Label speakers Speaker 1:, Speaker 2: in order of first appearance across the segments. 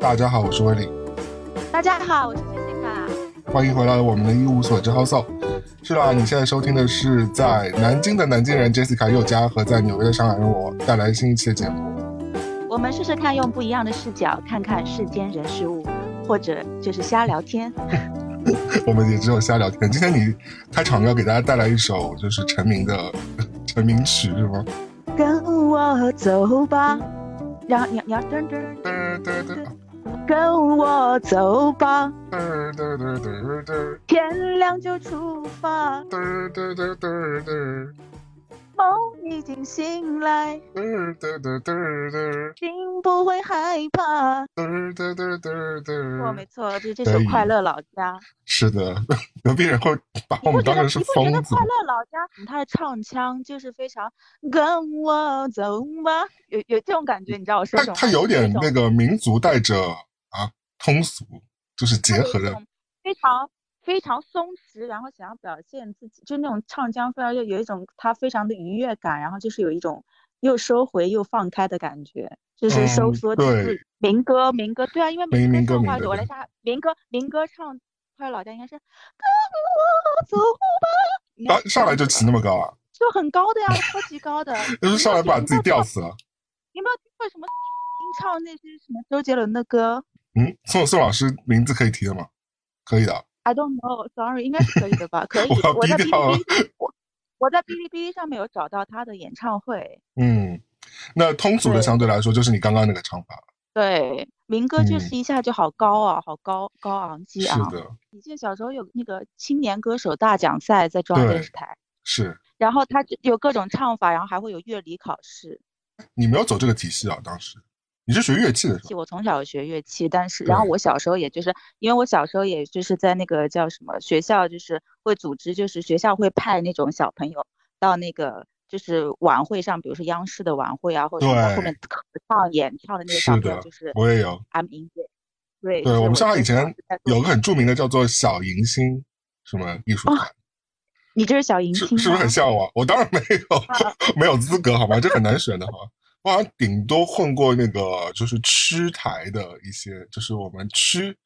Speaker 1: 大家好，我是威利。
Speaker 2: 大家好，我是 Jessica。
Speaker 1: 欢迎回来我们的一无所知 House。是啦，你现在收听的是在南京的南京人 Jessica 佑佳和在纽约的上海人我带来新一期的节目。
Speaker 2: 我们试试看用不一样的视角看看世间人事物，或者就是瞎聊天。
Speaker 1: 我们也只有瞎聊天。今天你开场要给大家带来一首就是成名的 成名曲是吗？
Speaker 2: 跟我走吧，然后你你要噔噔
Speaker 1: 嘚嘚嘚
Speaker 2: 跟我走吧，
Speaker 1: 嘚嘚嘚嘚嘚
Speaker 2: 天亮就出发，
Speaker 1: 嘚嘚嘚嘚嘚
Speaker 2: 梦已经醒来，
Speaker 1: 嘚嘚嘚嘚嘚
Speaker 2: 心不会害怕。
Speaker 1: 嘚嘚嘚嘚
Speaker 2: 错，
Speaker 1: 嘚。
Speaker 2: 没错，就是这首《快乐老家》。
Speaker 1: 是的，隔壁人会把我们当成是
Speaker 2: 你不觉得《
Speaker 1: 疯子
Speaker 2: 快。乐老家》他的唱腔就是非常跟我走吧，有有这种感觉，你知道我说
Speaker 1: 他
Speaker 2: 什么吗？
Speaker 1: 他有点那个民族带着啊通俗，就是结合的。
Speaker 2: 非常非常松弛，然后想要表现自己，就那种唱腔非常就有一种他非常的愉悦感，然后就是有一种又收回又放开的感觉，就是收
Speaker 1: 嗯
Speaker 2: 缩
Speaker 1: 对
Speaker 2: 自民歌民歌对啊，因为
Speaker 1: 民民歌
Speaker 2: 唱话
Speaker 1: 民歌对
Speaker 2: 我来下民歌民歌唱快乐老家应该是跟我走吧，
Speaker 1: 啊，上来就起那么高啊！
Speaker 2: 就很高的呀，超级高的，
Speaker 1: 就是上来把自己吊死了。
Speaker 2: 你有没有听过什么 唱那些什么周杰伦的歌
Speaker 1: 嗯，宋宋老师名字可以提的吗？可以的。
Speaker 2: ？I don't know，sorry，应该是可以的吧？可以，
Speaker 1: 我
Speaker 2: 在哔哩哔哩，我我在哔哩哔哩上面有找到他的演唱会。
Speaker 1: 嗯，那通俗的相对来说就是你刚刚那个唱法。
Speaker 2: 对，民歌就
Speaker 1: 嗯
Speaker 2: 是一下就好高啊，好高高昂激昂是。
Speaker 1: 的，
Speaker 2: 你记得小时候有那个青年歌手大奖赛在中央电视台，
Speaker 1: 是
Speaker 2: 然后他就有各种唱法，然后还会有乐理考试。
Speaker 1: 你没有走这个体系啊？当时你是学乐器的是吧？
Speaker 2: 我从小学乐器，但是然后我小时候也就是因为我小时候也就是在那个叫什么学校，就是会组织，就是学校会派那种小朋友到那个就是晚会上，比如说央视的晚会啊，或者后面合唱演唱的那个小
Speaker 1: 是的
Speaker 2: 朋友，就是
Speaker 1: 我也有。
Speaker 2: I'm in it。对，
Speaker 1: 对我们上海以前有个很著名的叫做小迎新什么艺术
Speaker 2: 哦
Speaker 1: 团，
Speaker 2: 你这是小迎新
Speaker 1: 是是不是很 向往？我当然没有，没有资格好吗？这很难选的好吗？我好像顶多混过那个就是区台的一些，就是我们区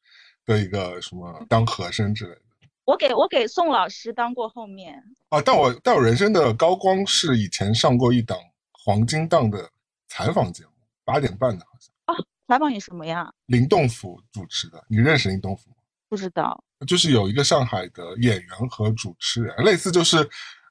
Speaker 1: 的一个什么当和声之类的
Speaker 2: 我给我给宋老师当过后面，
Speaker 1: 啊。但我但我人生的高光是以前上过一档黄金档的采访节目，八点半的，好像啊
Speaker 2: 采访你什么呀？
Speaker 1: 林栋甫主持的。你认识林栋甫吗？
Speaker 2: 不知道。
Speaker 1: 就是有一个上海的演员和主持人，类似就是，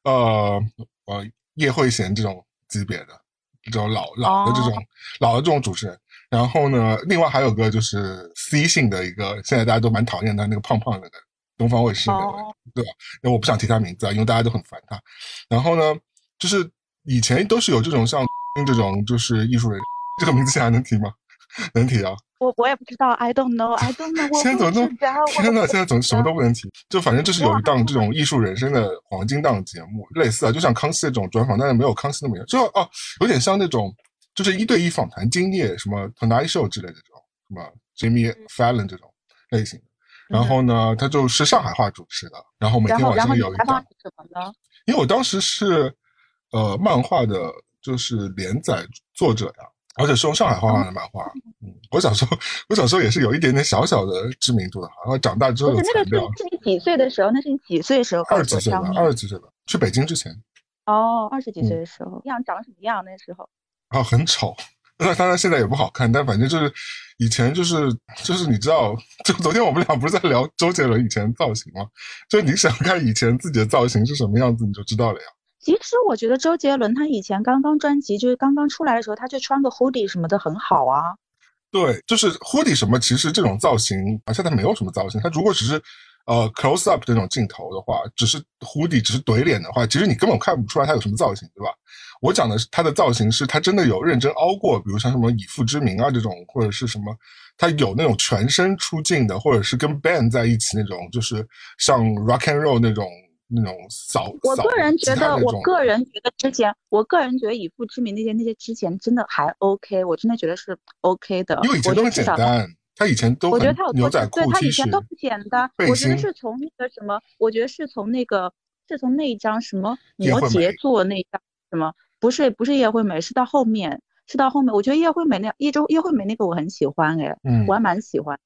Speaker 1: 呃呃叶慧娴这种级别的这种老老的这种、老的这种主持人。然后呢，另外还有个就是 C 姓的一个，现在大家都蛮讨厌他那个胖胖的那个东方卫视那个，
Speaker 2: 哦
Speaker 1: 对吧？因为我不想提他名字啊，因为大家都很烦他。然后呢，就是以前都是有这种像 这种就是艺术人，这个名字现在还能提吗？能提啊。
Speaker 2: 我我也不知道，I don't know，I don't know，
Speaker 1: 现在怎么都天
Speaker 2: 呐，
Speaker 1: 呐，现在怎么什么都不能提？就反正就是有一档这种 艺术人生的黄金档节目，类似啊，就像康熙的这种专访，但是没有康熙那么严，就哦，有点像那种就是一对一访谈经验，什么 Tonight Show 之类的这种，什么 Jimmy Fallon 这种类型的。然后呢，他就是上海话主持的，然后每天晚上有一档？因为我当时是呃漫画的，就是连载作者呀，而且是用上海话画的漫画。嗯，我小时候我小时候也是有一点点小小的知名度的，然后长大之后
Speaker 2: 不是那个。是是你几岁的时候？那是你几岁的时候
Speaker 1: 二十几岁吧？二十几岁吧，去北京之前，
Speaker 2: 哦，二十几
Speaker 1: 嗯
Speaker 2: 岁的时候，样长什么样？那时候
Speaker 1: 啊，很丑。那当然现在也不好看，但反正就是以前就是就是你知道，就昨天我们俩不是在聊周杰伦以前造型吗？就你想看以前自己的造型是什么样子，你就知道了呀。
Speaker 2: 其实我觉得周杰伦他以前刚刚专辑就是刚刚出来的时候，他就穿个 hoodie 什么的很好啊。
Speaker 1: 对，就是 hoodie 什么，其实这种造型啊，现在没有什么造型。它如果只是呃 close up 这种镜头的话，只是 hoodie 只是怼脸的话，其实你根本看不出来他有什么造型，对吧？我讲的是他的造型是他真的有认真凹过，比如像什么以父之名啊这种，或者是什么，他有那种全身出镜的，或者是跟 band 在一起那种，就是像 rock and roll 那种那种扫扫
Speaker 2: 我个人觉得，我个人觉得之前，我个人觉得以父之名那些那些之前真的还 OK，我真的觉得是 OK 的。
Speaker 1: 因为以前都很简单，他以前都
Speaker 2: 我觉得他有多
Speaker 1: 仔裤、
Speaker 2: 对他以前都不简单。我觉得是从那个什么，我觉得是从那个是从那一张什么摩羯座那一张什么，不是不是叶惠美，是到后面是到后面，我觉得叶惠美那叶周叶惠美那个我很喜欢哎，
Speaker 1: 嗯
Speaker 2: 我还蛮喜欢。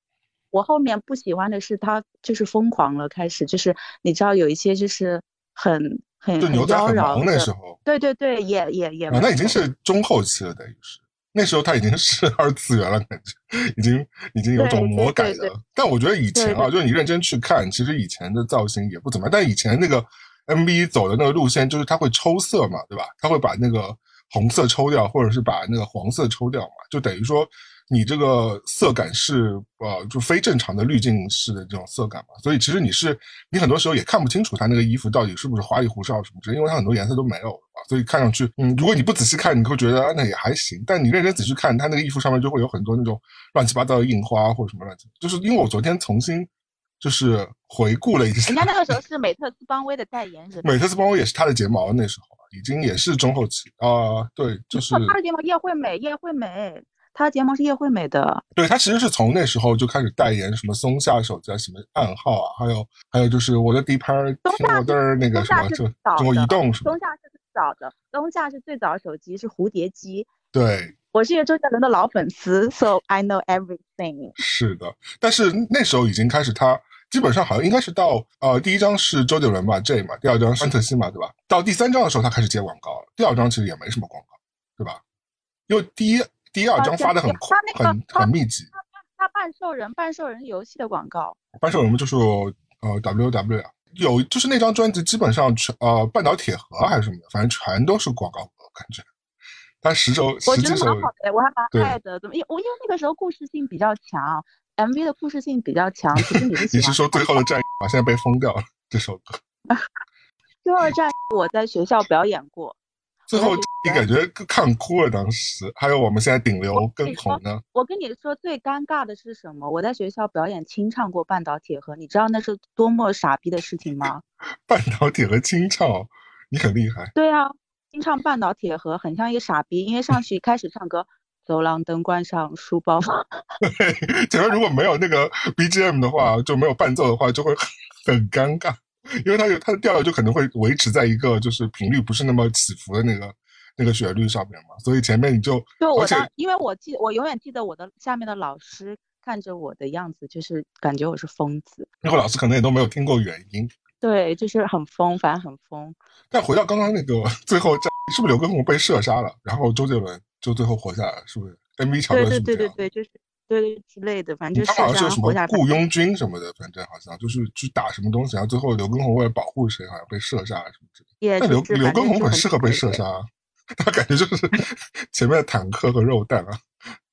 Speaker 2: 我后面不喜欢的是他就是疯狂了，开始就是你知道有一些就是很很
Speaker 1: 就牛仔很
Speaker 2: 妖娆
Speaker 1: 忙那
Speaker 2: 的
Speaker 1: 时候，
Speaker 2: 对对对，也也也
Speaker 1: 啊，那已经是中后期了，等于是那时候他已经是二次元了，感觉已经已经有种魔改了。但我觉得以前啊，就是你认真去看，其实以前的造型也不怎么样。但以前那个 MV 走的那个路线，就是他会抽色嘛，对吧？他会把那个红色抽掉，或者是把那个黄色抽掉嘛，就等于说你这个色感是呃就非正常的滤镜式的这种色感嘛。所以其实你是你很多时候也看不清楚他那个衣服到底是不是花里胡哨什么之类，因为它很多颜色都没有嘛，所以看上去嗯，如果你不仔细看，你会觉得啊那也还行。但你认真仔细看，他那个衣服上面就会有很多那种乱七八糟的印花或者什么乱七，就是因为我昨天重新就是回顾了一下
Speaker 2: 人，家那个时候是美特斯邦威的代言人，
Speaker 1: 美特斯邦威也是他的睫毛，那时候已经也是中后期啊、对，就是
Speaker 2: 他的睫毛叶惠美，叶惠美，她的睫毛是叶惠美的。
Speaker 1: 对他其实是从那时候就开始代言什么松下手机啊，什么暗号啊，还有还有就是我的地盘儿
Speaker 2: 松
Speaker 1: 的那个什么就中国移动什么
Speaker 2: 松下是最早的，松下是最早的手机是蝴蝶机。
Speaker 1: 对，
Speaker 2: 我是一个周杰伦的老粉丝，so I know everything。
Speaker 1: 是的，但是那时候已经开始他。基本上好像应该是到呃第一张是周杰伦吧 J 嘛，第二张是安特西嘛，对吧？到第三张的时候他开始接广告了，第二张其实也没什么广告，对吧？因为第一第二张发的很快很很密集，
Speaker 2: 他半兽人，半兽人游戏的广告，
Speaker 1: 半兽人就是呃 W W 啊，有就是那张专辑基本上全呃半岛铁盒还是什么的，反正全都是广告我，感觉。但十首
Speaker 2: 我觉得蛮好的，我还蛮爱的。怎么？因我因为那个时候故事性比较强，MV 的故事性比较强。其实你是
Speaker 1: 你是说最后的战役吗？现在被封掉了这首歌。
Speaker 2: 最后的战役我在学校表演过。
Speaker 1: 最后你感觉看哭了，当时还有我们现在顶流更红呢，
Speaker 2: 我跟你说，最尴尬的是什么？我在学校表演清唱过《半岛铁盒》，你知道那是多么傻逼的事情吗？
Speaker 1: 半岛铁盒清唱，你很厉害。
Speaker 2: 对啊，清唱《半岛铁盒》很像一个傻逼，因为上去开始唱歌，走廊灯关上，书包放。
Speaker 1: 对，前面如果没有那个 BGM 的话，就没有伴奏的话，就会很很尴尬，因为它有它的调调就可能会维持在一个就是频率不是那么起伏的那个那个旋律上面嘛，所以前面你就而且
Speaker 2: 就我当，因为我记，我永远记得我的下面的老师看着我的样子，就是感觉我是疯子。
Speaker 1: 那会老师可能也都没有听过原因。
Speaker 2: 对，就是很疯，反正很疯。
Speaker 1: 但回到刚刚那个最后战，是不是刘畊宏被射杀了，然后周杰伦就最后活下来了？是不是？MV 桥
Speaker 2: 对
Speaker 1: 段是不是这样？
Speaker 2: 对对对对，就是对对之类的，反正就是
Speaker 1: 他好像是有什么。雇佣军什么的，反正好像就是去打什么东西，然后最后刘畊宏为了保护谁，好像被射杀了什么之类但刘刘
Speaker 2: 就是反正
Speaker 1: 畊宏
Speaker 2: 很
Speaker 1: 很适合被射杀啊，他感觉就是 前面的坦克和肉弹啊，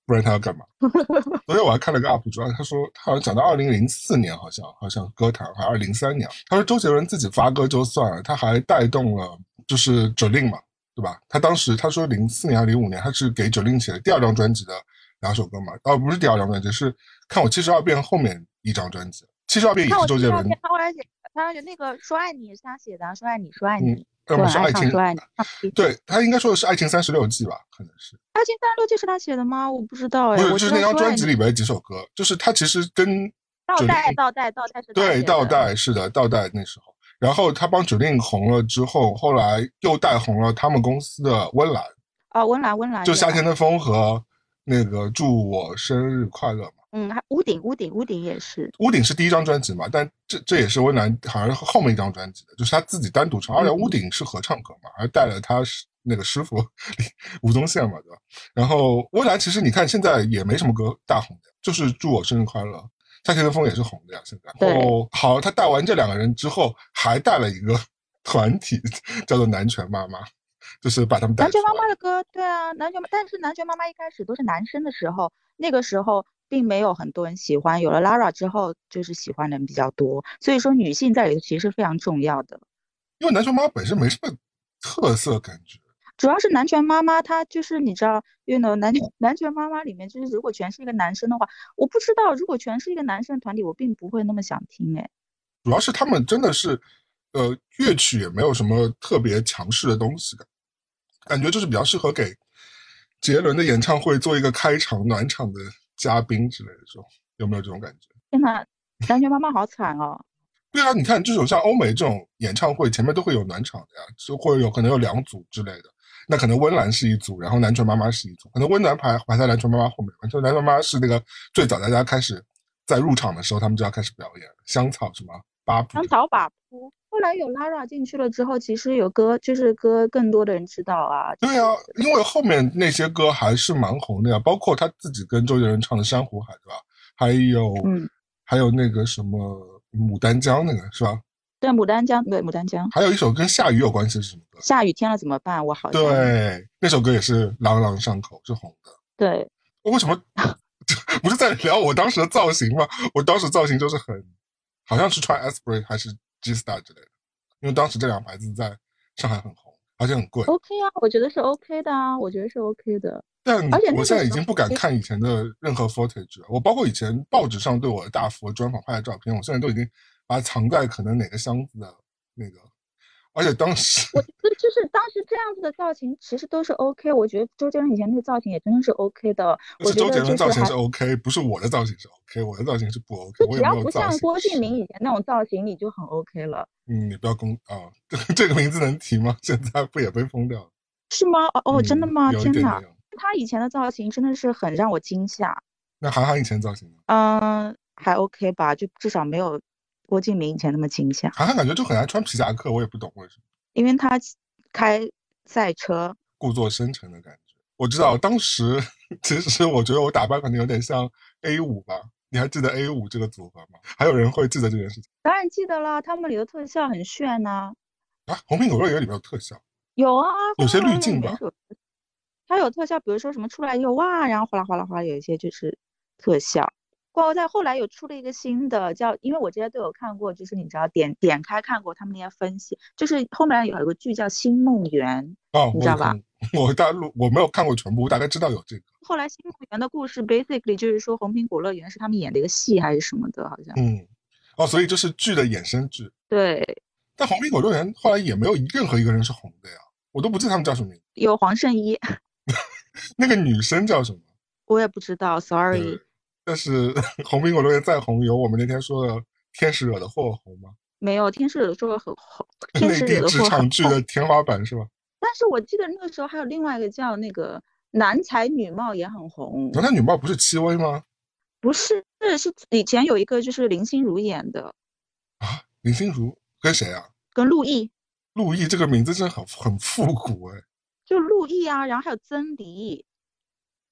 Speaker 1: 不然他要干嘛？昨天我还看了个 UP 主，他说他好像讲到二零零四年，好像好像歌坛还二零零三年，他说周杰伦自己发歌就算了，他还带动了就是九令嘛，对吧？他当时他说零四年还是零五年，他是给九令写的第二张专辑的两首歌嘛，哦不是第二张专辑，是看我七十二变后面一张专辑，七十二变也是周杰伦，
Speaker 2: 他后来写，他写那个说爱你也是他写的啊，说爱你，说爱
Speaker 1: 嗯
Speaker 2: 你，
Speaker 1: 嗯
Speaker 2: 我很爱
Speaker 1: 么是爱情
Speaker 2: 说爱你。啊
Speaker 1: 对 他应该说的是《爱情三十六计》吧，可能是。
Speaker 2: 爱情三十六计是他写的吗？我不知道哎，
Speaker 1: 不是，就是那张专辑里面的几首歌，就是他其实跟
Speaker 2: 倒带倒带倒带是
Speaker 1: 对倒带是的倒带那时候，然后他帮九令红了之后，后来又带红了他们公司的温岚，
Speaker 2: 啊，温岚温岚
Speaker 1: 就夏天的风和那个祝我生日快乐嘛。
Speaker 2: 嗯，还屋顶屋顶屋顶也是，
Speaker 1: 屋顶是第一张专辑嘛，但这这也是温岚好像是后面一张专辑的，就是他自己单独唱，而且
Speaker 2: 嗯
Speaker 1: 屋顶是合唱歌嘛，还带了他师那个师傅 吴宗宪嘛，对吧？然后温岚其实你看现在也没什么歌大红的，就是祝我生日快乐，夏天的风也是红的呀，现在。
Speaker 2: 对
Speaker 1: 然后好，他带完这两个人之后，还带了一个 团体叫做南拳妈妈，就是把他们带
Speaker 2: 南拳妈妈的歌，对啊，南拳，但是南拳妈妈一开始都是男生的时候，那个时候并没有很多人喜欢，有了 Lara 之后，就是喜欢的人比较多，所以说女性在里头其实是非常重要的。
Speaker 1: 因为南拳妈妈本身没什么特色感觉。
Speaker 2: 主要是男权妈妈，她就是你知道，因为男男权妈妈里面，就是如果全是一个男生的话，我不知道，如果全是一个男生团体，我并不会那么想听哎。
Speaker 1: 主要是他们真的是，呃，乐曲也没有什么特别强势的东西感，感觉就是比较适合给杰伦的演唱会做一个开场暖场的嘉宾之类的这种，有没有这种感觉？
Speaker 2: 天呐，南拳妈妈好惨哦。
Speaker 1: 对啊，你看这种像欧美这种演唱会前面都会有暖场的呀，就会有可能有两组之类的，那可能温岚是一组，然后南拳妈妈是一组，可能温岚排排在南拳妈妈后面，南拳妈妈是那个最早大家开始在入场的时候，他们就要开始表演香草什么八步，
Speaker 2: 香草把扑。后来有 Lara 进去了之后，其实有歌就是歌更多的人知道啊。
Speaker 1: 对啊，因为后面那些歌还是蛮红的呀，包括他自己跟周杰伦唱的《珊瑚海》，对吧？还有，
Speaker 2: 嗯，
Speaker 1: 还有那个什么《牡丹江》那个是吧？
Speaker 2: 对，牡丹江，对，牡丹江。
Speaker 1: 还有一首跟下雨有关系是什么歌？
Speaker 2: 下雨天了怎么办？我好像
Speaker 1: 对，那首歌也是朗朗上口，是红的。
Speaker 2: 对，
Speaker 1: 为什么 不是在聊我当时的造型吗？我当时造型就是很，好像是穿 Esprit 还是 G Star 之类的，因为当时这两个牌子在上海很红，而且很贵。
Speaker 2: OK 啊，我觉得是 OK 的啊，我觉得是 OK 的。
Speaker 1: 但我现在已经不敢看以前的任何 footage 了，我包括以前报纸上对我的大幅专访拍的照片，我现在都已经把它藏在可能哪个箱子的那个。而且当时，
Speaker 2: 我觉得就是当时这样子的造型其实都是 OK，我觉得周杰伦以前那个造型也真的是 OK 的。
Speaker 1: 是周杰伦造型是 OK，不是我的造型是 OK，我的造型是不 OK。
Speaker 2: 只要不像郭敬明以前那种造型，你就很 OK 了。
Speaker 1: 嗯，你不要公啊，这个名字能提吗？现在不也被封掉了？
Speaker 2: 是吗？哦哦，真的吗？天
Speaker 1: 哪！
Speaker 2: 他以前的造型真的是很让我惊吓。
Speaker 1: 那韩寒以前造型呢？
Speaker 2: 嗯，还 OK 吧，就至少没有郭敬明以前那么惊吓。
Speaker 1: 韩寒感觉就很爱穿皮夹克，我也不懂为什么。
Speaker 2: 因为他开赛车，
Speaker 1: 故作深沉的感觉。我知道当时其实我觉得我打扮可能有点像 A 五吧。你还记得 A 五这个组合吗？还有人会记得这件事情？
Speaker 2: 当然记得了，他们里的特效很炫呐。
Speaker 1: 啊，红苹果乐园里面有特效？
Speaker 2: 有啊，
Speaker 1: 有些滤镜吧。
Speaker 2: 它有特效，比如说什么出来以后哇，然后哗啦哗啦哗，有一些就是特效。括在后来有出了一个新的叫，因为我之前都有看过，就是你知道点点开看过他们那些分析，就是后面有一个剧叫《星梦园》，
Speaker 1: 哦，
Speaker 2: 你知道吧？
Speaker 1: 我大陆我没有看过全部，我大概知道有这个。
Speaker 2: 后来《星梦园》的故事 basically 就是说红苹果乐园是他们演的一个戏还是什么的，好像。
Speaker 1: 嗯，哦，所以这是剧的衍生剧。
Speaker 2: 对。
Speaker 1: 但红苹果乐园后来也没有任何一个人是红的呀，我都不记得他们叫什么名字。
Speaker 2: 有黄圣依。
Speaker 1: 那个女生叫什么？
Speaker 2: 我也不知道，sorry。
Speaker 1: 但是 红苹果乐园再红，有我们那天说的天使惹的祸红吗？
Speaker 2: 没有，天使惹的祸很红。内
Speaker 1: 地职场剧的天花板是吧？
Speaker 2: 但是我记得那个时候还有另外一个叫那个男才女貌也很红。
Speaker 1: 男才女貌不是戚薇吗？
Speaker 2: 不是，是以前有一个就是林心如演的。
Speaker 1: 啊，林心如跟谁啊？
Speaker 2: 跟陆毅。
Speaker 1: 陆毅这个名字真的很很复古哎。
Speaker 2: 就陆毅啊，然后还有曾黎。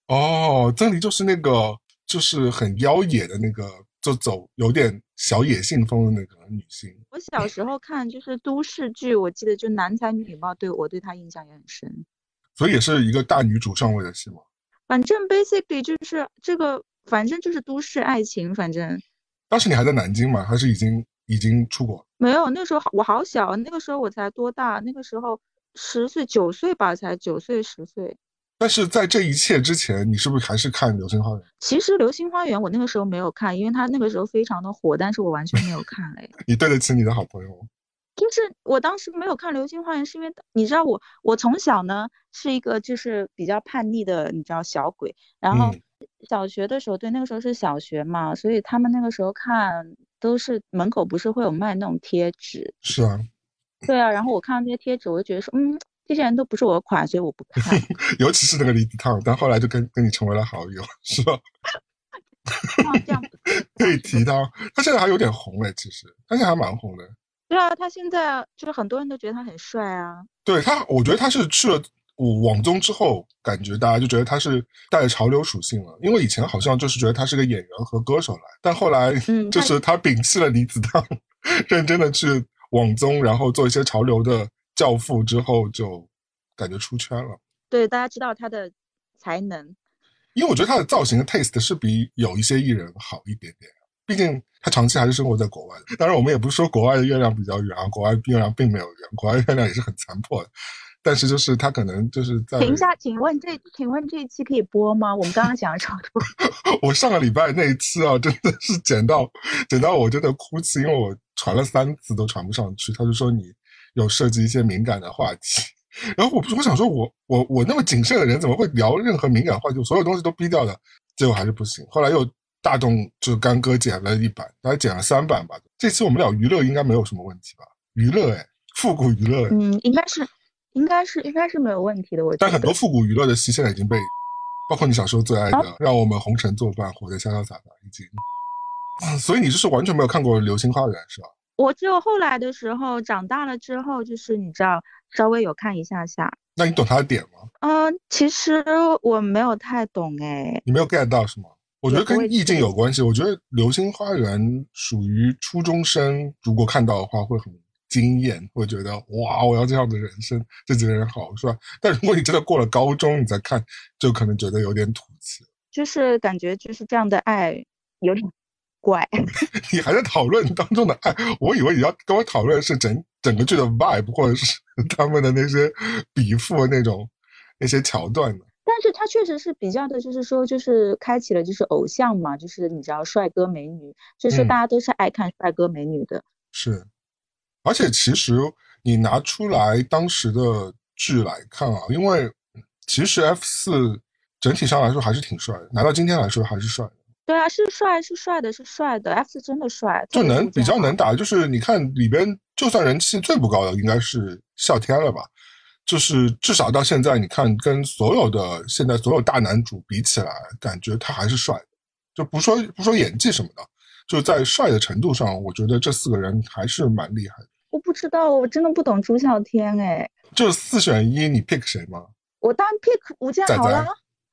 Speaker 1: 哦，曾黎就是那个。就是很妖冶的那个，就走有点小野性风的那个女性。
Speaker 2: 我小时候看就是都市剧，我记得就男才女貌，对我对她印象也很深。
Speaker 1: 所以也是一个大女主上位的戏吗？
Speaker 2: 反正 basically 就是这个，反正就是都市爱情。反正
Speaker 1: 当时你还在南京吗？还是已经已经出国？
Speaker 2: 没有，那时候我好小，那个时候我才多大？那个时候十岁九岁吧，才九岁十岁。
Speaker 1: 但是在这一切之前，你是不是还是看《流星花园》？
Speaker 2: 其实《流星花园》我那个时候没有看，因为它那个时候非常的火，但是我完全没有看嘞。
Speaker 1: 你对得起你的好朋友吗？
Speaker 2: 就是我当时没有看《流星花园》，是因为你知道我，我从小呢是一个就是比较叛逆的，你知道小鬼。然后小学的时候，对那个时候是小学嘛，所以他们那个时候看都是门口不是会有卖那种贴纸？
Speaker 1: 是啊。
Speaker 2: 对啊，然后我看到那些贴纸，我就觉得说，嗯。这些人都不是我的款，所以我不 看。
Speaker 1: 尤其是那个李子烫，但后来就跟跟你成为了好友，是吧？
Speaker 2: 这样
Speaker 1: 可以提他，他现在还有点红哎，其实他现在还蛮红的。
Speaker 2: 对啊，他现在就是很多人都觉得他很帅啊。
Speaker 1: 对他，我觉得他是去了网综之后，感觉大家就觉得他是带着潮流属性了。因为以前好像就是觉得他是个演员和歌手来，但后来就是他摒弃了李子烫，认真的去网综，然后做一些潮流的。教父之后就感觉出圈了，
Speaker 2: 对，大家知道他的才能，
Speaker 1: 因为我觉得他的造型的 taste 是比有一些艺人好一点点，毕竟他长期还是生活在国外的。当然，我们也不是说国外的月亮比较圆啊，国外月亮并没有圆，国外月亮也是很残破的。但是就是他可能就是在
Speaker 2: 停一下，请问这请问这一期可以播吗？我们刚刚讲的差不多。
Speaker 1: 我上个礼拜那一次啊，真的是剪到剪到我真的哭泣，因为我传了三次都传不上去，他就说你。有涉及一些敏感的话题，然后我我想说，我我我那么谨慎的人，怎么会聊任何敏感话题？所有东西都逼掉的，结果还是不行。后来又大动，就是干戈剪了一版，大概剪了三版吧。这次我们聊娱乐应该没有什么问题吧？娱乐哎，复古娱乐，
Speaker 2: 嗯，应该是应该是应该是没有问题的。我
Speaker 1: 但很多复古娱乐的戏现在已经被，包括你小时候最爱的
Speaker 2: 啊《
Speaker 1: 让我们红尘作伴，活得潇潇洒洒》已经，嗯所以你就是完全没有看过《流星花园》是吧？
Speaker 2: 我只有后来的时候长大了之后，就是你知道稍微有看一下下。
Speaker 1: 那你懂他的点吗？
Speaker 2: 嗯、其实我没有太懂哎。
Speaker 1: 你没有 get 到是吗？我觉得跟意境有关系。我觉得《流星花园》属于初中生，如果看到的话会很惊艳，会觉得哇，我要这样的人生，这几个人好帅。但如果你真的过了高中你再看，就可能觉得有点土气。
Speaker 2: 就是感觉就是这样的爱有点怪。
Speaker 1: 你还在讨论当中的爱，我以为你要跟我讨论的是整整个剧的 vibe，或者是他们的那些比附那种那些桥段呢。
Speaker 2: 但是他确实是比较的，就是说，就是开启了就是偶像嘛，就是你知道帅哥美女，就是
Speaker 1: 嗯
Speaker 2: 大家都是爱看帅哥美女的。
Speaker 1: 是，而且其实你拿出来当时的剧来看啊，因为其实 F 四整体上来说还是挺帅的，拿到今天来说还是帅的，
Speaker 2: 对啊，是帅是帅的，是帅的，F 四真的帅，
Speaker 1: 就能比较能打。就是你看里边，就算人气最不高的应该是笑天了吧，就是至少到现在，你看跟所有的现在所有大男主比起来，感觉他还是帅的，就不说不说演技什么的，就在帅的程度上，我觉得这四个人还是蛮厉害的。
Speaker 2: 我不知道，我真的不懂朱孝天哎，
Speaker 1: 就四选一，你 pick 谁吗？
Speaker 2: 我当然 pick 吴建豪了，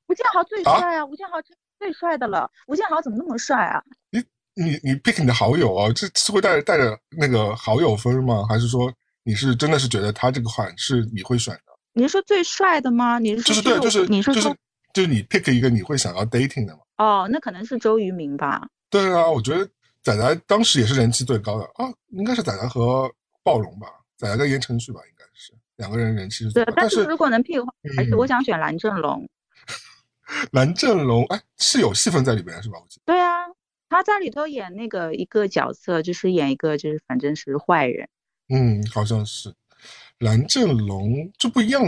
Speaker 2: 吴建豪最
Speaker 1: 啊
Speaker 2: 帅啊，吴建豪最帅的了，吴建豪怎么那么帅啊？
Speaker 1: 你你你 pick 你的好友啊，这是会带带着那个好友分吗？还是说你是真的是觉得他这个款是你会选的？
Speaker 2: 你是说最帅的吗？你是说
Speaker 1: 就是对，就是就是
Speaker 2: 你是说
Speaker 1: 就是你 pick 一个你会想要 dating 的吗？
Speaker 2: 哦，那可能是周渝民吧？
Speaker 1: 对啊，我觉得仔仔当时也是人气最高的啊，应该是仔仔和暴龙吧，仔仔跟言承旭吧，应该是两个人人气是最高。，
Speaker 2: 对但
Speaker 1: 但是
Speaker 2: 如果能 pick 的话，还是
Speaker 1: 嗯
Speaker 2: 我想选蓝正龙。
Speaker 1: 蓝正龙哎是有戏份在里边是吧？我记得
Speaker 2: 对啊，他在里头演那个一个角色，就是演一个就是反正是坏人。
Speaker 1: 嗯，好像是蓝正龙就不一样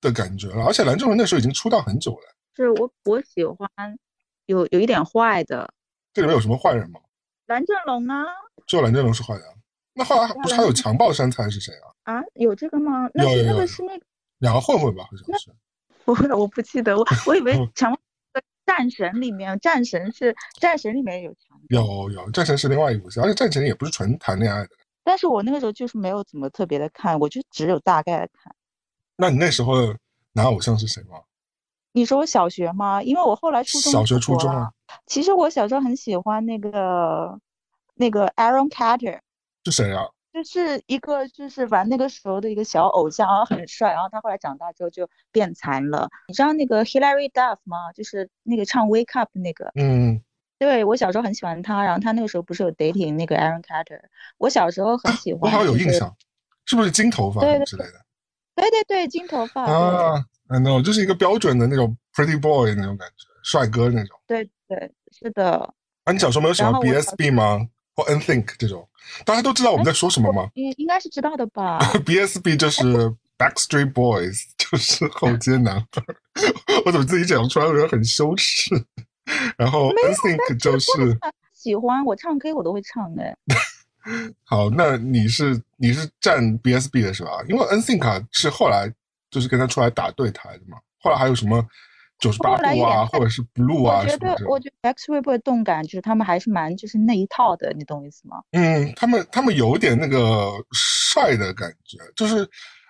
Speaker 1: 的感觉了，而且蓝正龙那时候已经出道很久了。
Speaker 2: 是我我喜欢有有一点坏的
Speaker 1: 这里面有什么坏人吗？
Speaker 2: 蓝正龙啊
Speaker 1: 只有蓝正龙是坏的啊。那后来不是还有强暴山菜是谁啊？
Speaker 2: 啊，有这个吗？那是那
Speaker 1: 有有
Speaker 2: 是那个
Speaker 1: 两个混混吧，好像是。
Speaker 2: 我我不记得，我我以为
Speaker 1: 嗯
Speaker 2: 强战神里面战神是战神里面有强暴，
Speaker 1: 有有，战神是另外一部戏，而且战神也不是纯谈恋爱的。
Speaker 2: 但是我那个时候就是没有怎么特别的看，我就只有大概的看。
Speaker 1: 那你那时候男偶像是谁吗？
Speaker 2: 你说我小学吗？因为我后来初中
Speaker 1: 小学、初中啊？
Speaker 2: 其实我小时候很喜欢那个那个 Aaron Carter，
Speaker 1: 是谁啊？
Speaker 2: 就是一个就是玩那个时候的一个小偶像，然后很帅，然后他后来长大之后就变残了。你知道那个 Hilary Duff 吗？就是那个唱 Wake Up 那个。
Speaker 1: 嗯，
Speaker 2: 对，我小时候很喜欢他，然后他那个时候不是有 dating 那个 Aaron Carter，我小时候很喜欢。
Speaker 1: 我好像有印。象，是不是金头发
Speaker 2: 对对
Speaker 1: 之类的
Speaker 2: 对对对，金头发。
Speaker 1: 啊？I know，就是一个标准的那种 pretty boy 那种感觉，帅哥那种。
Speaker 2: 对对，是的。
Speaker 1: 啊，你小时候没有喜欢 BSB 吗？或 NTHNK 这种？大家都知道我们在说什么吗
Speaker 2: 应应该是知道的吧？？
Speaker 1: BSB 就是 Backstreet Boys，就是后街男孩。我怎么自己讲出来，我觉得很羞耻。然后 nthink 就是
Speaker 2: 喜欢我唱 K 我都会唱哎。
Speaker 1: 好，那你是你是站 BSB 的是吧？因为 NSYNC 啊是后来就是跟他出来打对台的嘛。后来还有什么九十八
Speaker 2: 后来有
Speaker 1: 度啊，
Speaker 2: 点
Speaker 1: 或者是 Blue 啊
Speaker 2: 我觉
Speaker 1: 什么这种。
Speaker 2: 得我觉得 X Ray 动感就是他们还是蛮就是那一套的，你懂我意思吗？
Speaker 1: 嗯，他们他们有点那个帅的感觉，就是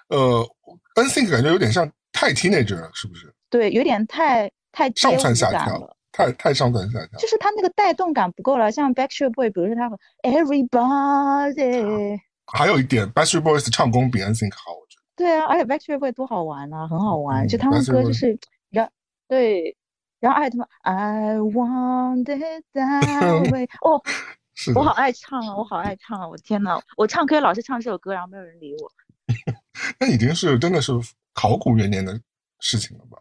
Speaker 1: 呃，NSYNC 感觉有点像太 teenager 了，是不是？
Speaker 2: 对，有点太太
Speaker 1: 上蹿下跳
Speaker 2: 了。，
Speaker 1: 太太上蹿下跳。
Speaker 2: 就是他那个带动感不够了，像 Backstreet Boy，比如说他们 Everybody，
Speaker 1: 还有一点，Backstreet Boys 唱功比 NSYNC 好，我觉得。
Speaker 2: 对啊，而且 Backstreet Boy 多好玩啊，很好玩，
Speaker 1: 嗯
Speaker 2: 就他们歌就是，然后对，然后爱他们 I want it that way，哦，
Speaker 1: 是
Speaker 2: 我好，爱唱啊，我好爱唱啊，我天呐，我唱 K 老是唱这首歌，然后没有人理我，
Speaker 1: 那已经是真的是考古元年的事情了吧？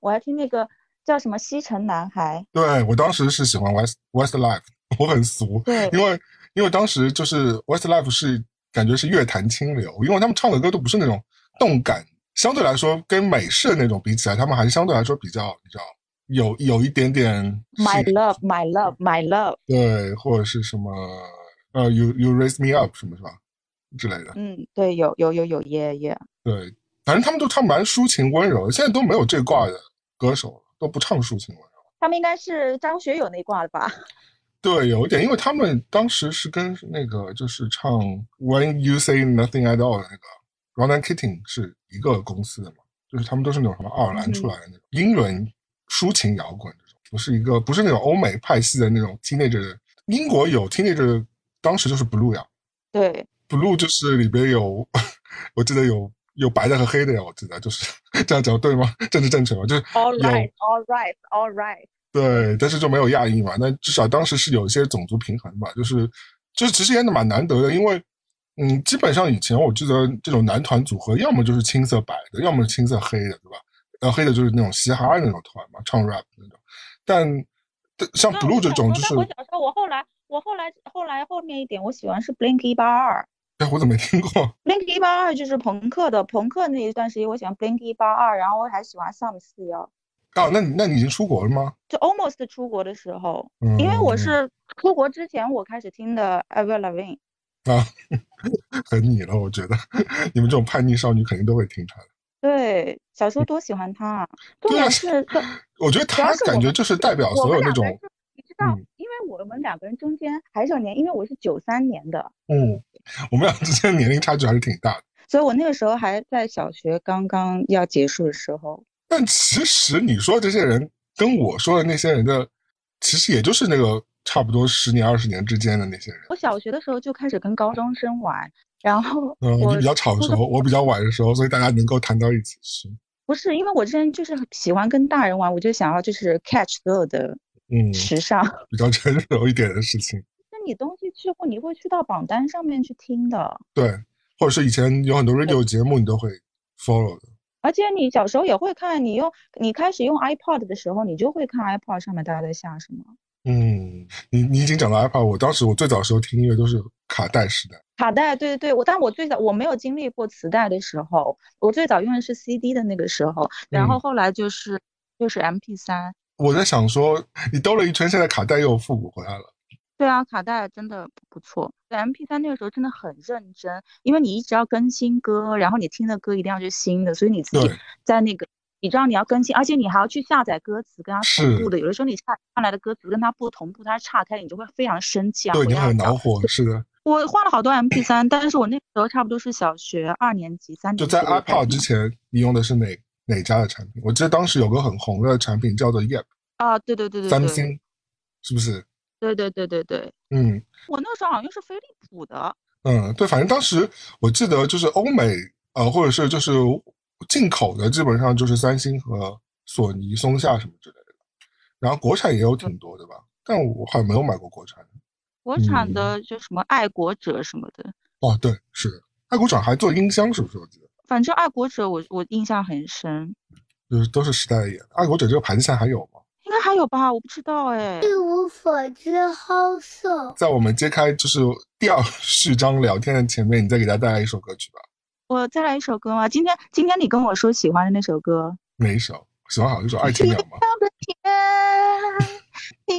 Speaker 2: 我还听那个叫什么西城男孩，
Speaker 1: 对我当时是喜欢 West Westlife，我很俗，
Speaker 2: 对，
Speaker 1: 因为因为当时就是 Westlife 是感觉是乐坛清流，因为他们唱的歌都不是那种动感，相对来说跟美式的那种比起来，他们还是相对来说比较你知道有有一点点
Speaker 2: My love, my love, my love，
Speaker 1: 对，或者是什么呃 You You Raise Me Up 什么是吧？之类的，
Speaker 2: 嗯，对，有有有有耶耶，
Speaker 1: 对，反正他们都唱蛮抒情温柔的，现在都没有这挂的歌手了，都不唱抒情温柔。
Speaker 2: 他们应该是张学友那挂的吧？
Speaker 1: 对，有一点，因为他们当时是跟那个就是唱 When You Say Nothing at All 的那个 Ronan Keating 是一个公司的嘛，就是他们都是那种什么爱尔兰出来的那种英伦抒情摇滚这种，不是一个不是那种欧美派系的那种 teenager。英国有 teenager，当时就是 Blue 呀，
Speaker 2: 对
Speaker 1: ，Blue 就是里边有，我记得有有白的和黑的呀，我记得就是这样讲对吗？政治正确吗？就是
Speaker 2: All right, all right, all right。
Speaker 1: 对，但是就没有亚裔嘛？那至少当时是有一些种族平衡吧，就是就是其实也蛮难得的，因为嗯，基本上以前我记得这种男团组合，要么就是青色白的，要么是青色黑的，对吧？然后黑的就是那种嘻哈那种团嘛，唱 rap 那种。但像 blue 这种，就是
Speaker 2: 我小时候，我后来，我后来，后来后面一点，我喜欢是 blink 一八二。
Speaker 1: 哎，我怎么没听过
Speaker 2: ？blink 一八二就是朋克的，朋克那一段时间，我喜欢 blink 一八二，然后我还喜欢 some 四幺。
Speaker 1: 哦，那你那你已经出国了吗？
Speaker 2: 就 almost 出国的时候，因为我是出国之前我开始听的 Avril Lavigne
Speaker 1: 啊，很你了，我觉得你们这种叛逆少女肯定都会听他的。
Speaker 2: 对，小时候多喜欢他啊！对啊，是，
Speaker 1: 我觉得他感觉就是代表所有那种，
Speaker 2: 你知道，因为我们两个人中间还是有年，因为我是九三年的，
Speaker 1: 嗯，我们俩之间年龄差距还是挺大的，
Speaker 2: 所以我那个时候还在小学刚刚要结束的时候。
Speaker 1: 但其实你说这些人跟我说的那些人的，其实也就是那个差不多十年二十年之间的那些人。
Speaker 2: 我小学的时候就开始跟高中生玩，然后
Speaker 1: 嗯，你比较早熟，我比较晚的时候，所以大家能够谈到一起去。
Speaker 2: 不是，因为我之前就是喜欢跟大人玩，我就想要就是 catch 所有的
Speaker 1: 嗯
Speaker 2: 时尚，
Speaker 1: 比较成熟一点的事情。
Speaker 2: 那你东西去后，你会去到榜单上面去听的。
Speaker 1: 对，或者是以前有很多 radio 节目，你都会 follow 的。
Speaker 2: 而且你小时候也会看，你用你开始用 iPod 的时候，你就会看 iPod 上面大家在下什么。
Speaker 1: 嗯，你你已经讲到 iPod，我当时我最早时候听音乐都是卡带时代。
Speaker 2: 卡带，对对对，我但我最早我没有经历过磁带的时候，我最早用的是 CD 的那个时候，然后后来就是就是 MP3。
Speaker 1: 我在想说，你兜了一圈，现在卡带又复古回来了。
Speaker 2: 对啊，卡带真的不错。M P 三那个时候真的很认真，因为你一直要更新歌，然后你听的歌一定要是新的，所以你自己在那个，你知道你要更新，而且你还要去下载歌词跟它同步的。有的时候你下上来的歌词跟它不同步，它岔开，你就会非常生气啊！
Speaker 1: 对你很恼火，是的。
Speaker 2: 我换了好多 M P 三，但是我那时候差不多是小学二年级、三年级。
Speaker 1: 就在 iPod 之前，你用的是哪哪家的产品？我记得当时有个很红的产品叫做 Yep。
Speaker 2: 啊，对对对对，
Speaker 1: 三星，是不是？
Speaker 2: 对对对对对，
Speaker 1: 嗯，
Speaker 2: 我那时候好像是飞利浦的，
Speaker 1: 嗯，对，反正当时我记得就是欧美，呃，或者是就是进口的，基本上就是三星和索尼、松下什么之类的，然后国产也有挺多的吧，但我好像没有买过国产的。
Speaker 2: 国产的就什么爱国者什么的。
Speaker 1: 哦，对，是的，爱国者还做音箱，是不是？我记得。
Speaker 2: 反正爱国者，我我印象很深。
Speaker 1: 就是都是时代的眼。爱国者这个牌子现在还有吗？
Speaker 2: 应该还有吧，我不知道哎。
Speaker 3: 一无所知，好色。
Speaker 1: 在我们揭开就是第二序章聊天的前面，你再给大家带来一首歌曲吧。
Speaker 2: 我再来一首歌吗？今天今天你跟我说喜欢的那首歌，
Speaker 1: 哪一首？喜欢好像一首《爱情鸟》吗？
Speaker 2: 一样的天，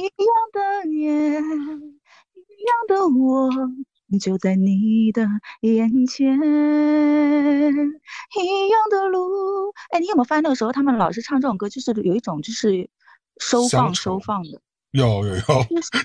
Speaker 2: 一样的夜，一样的我，就在你的眼前。一样的路，哎，你有没有发现那个时候他们老是唱这种歌，就是有一种就是收放收放的。
Speaker 1: 有有有，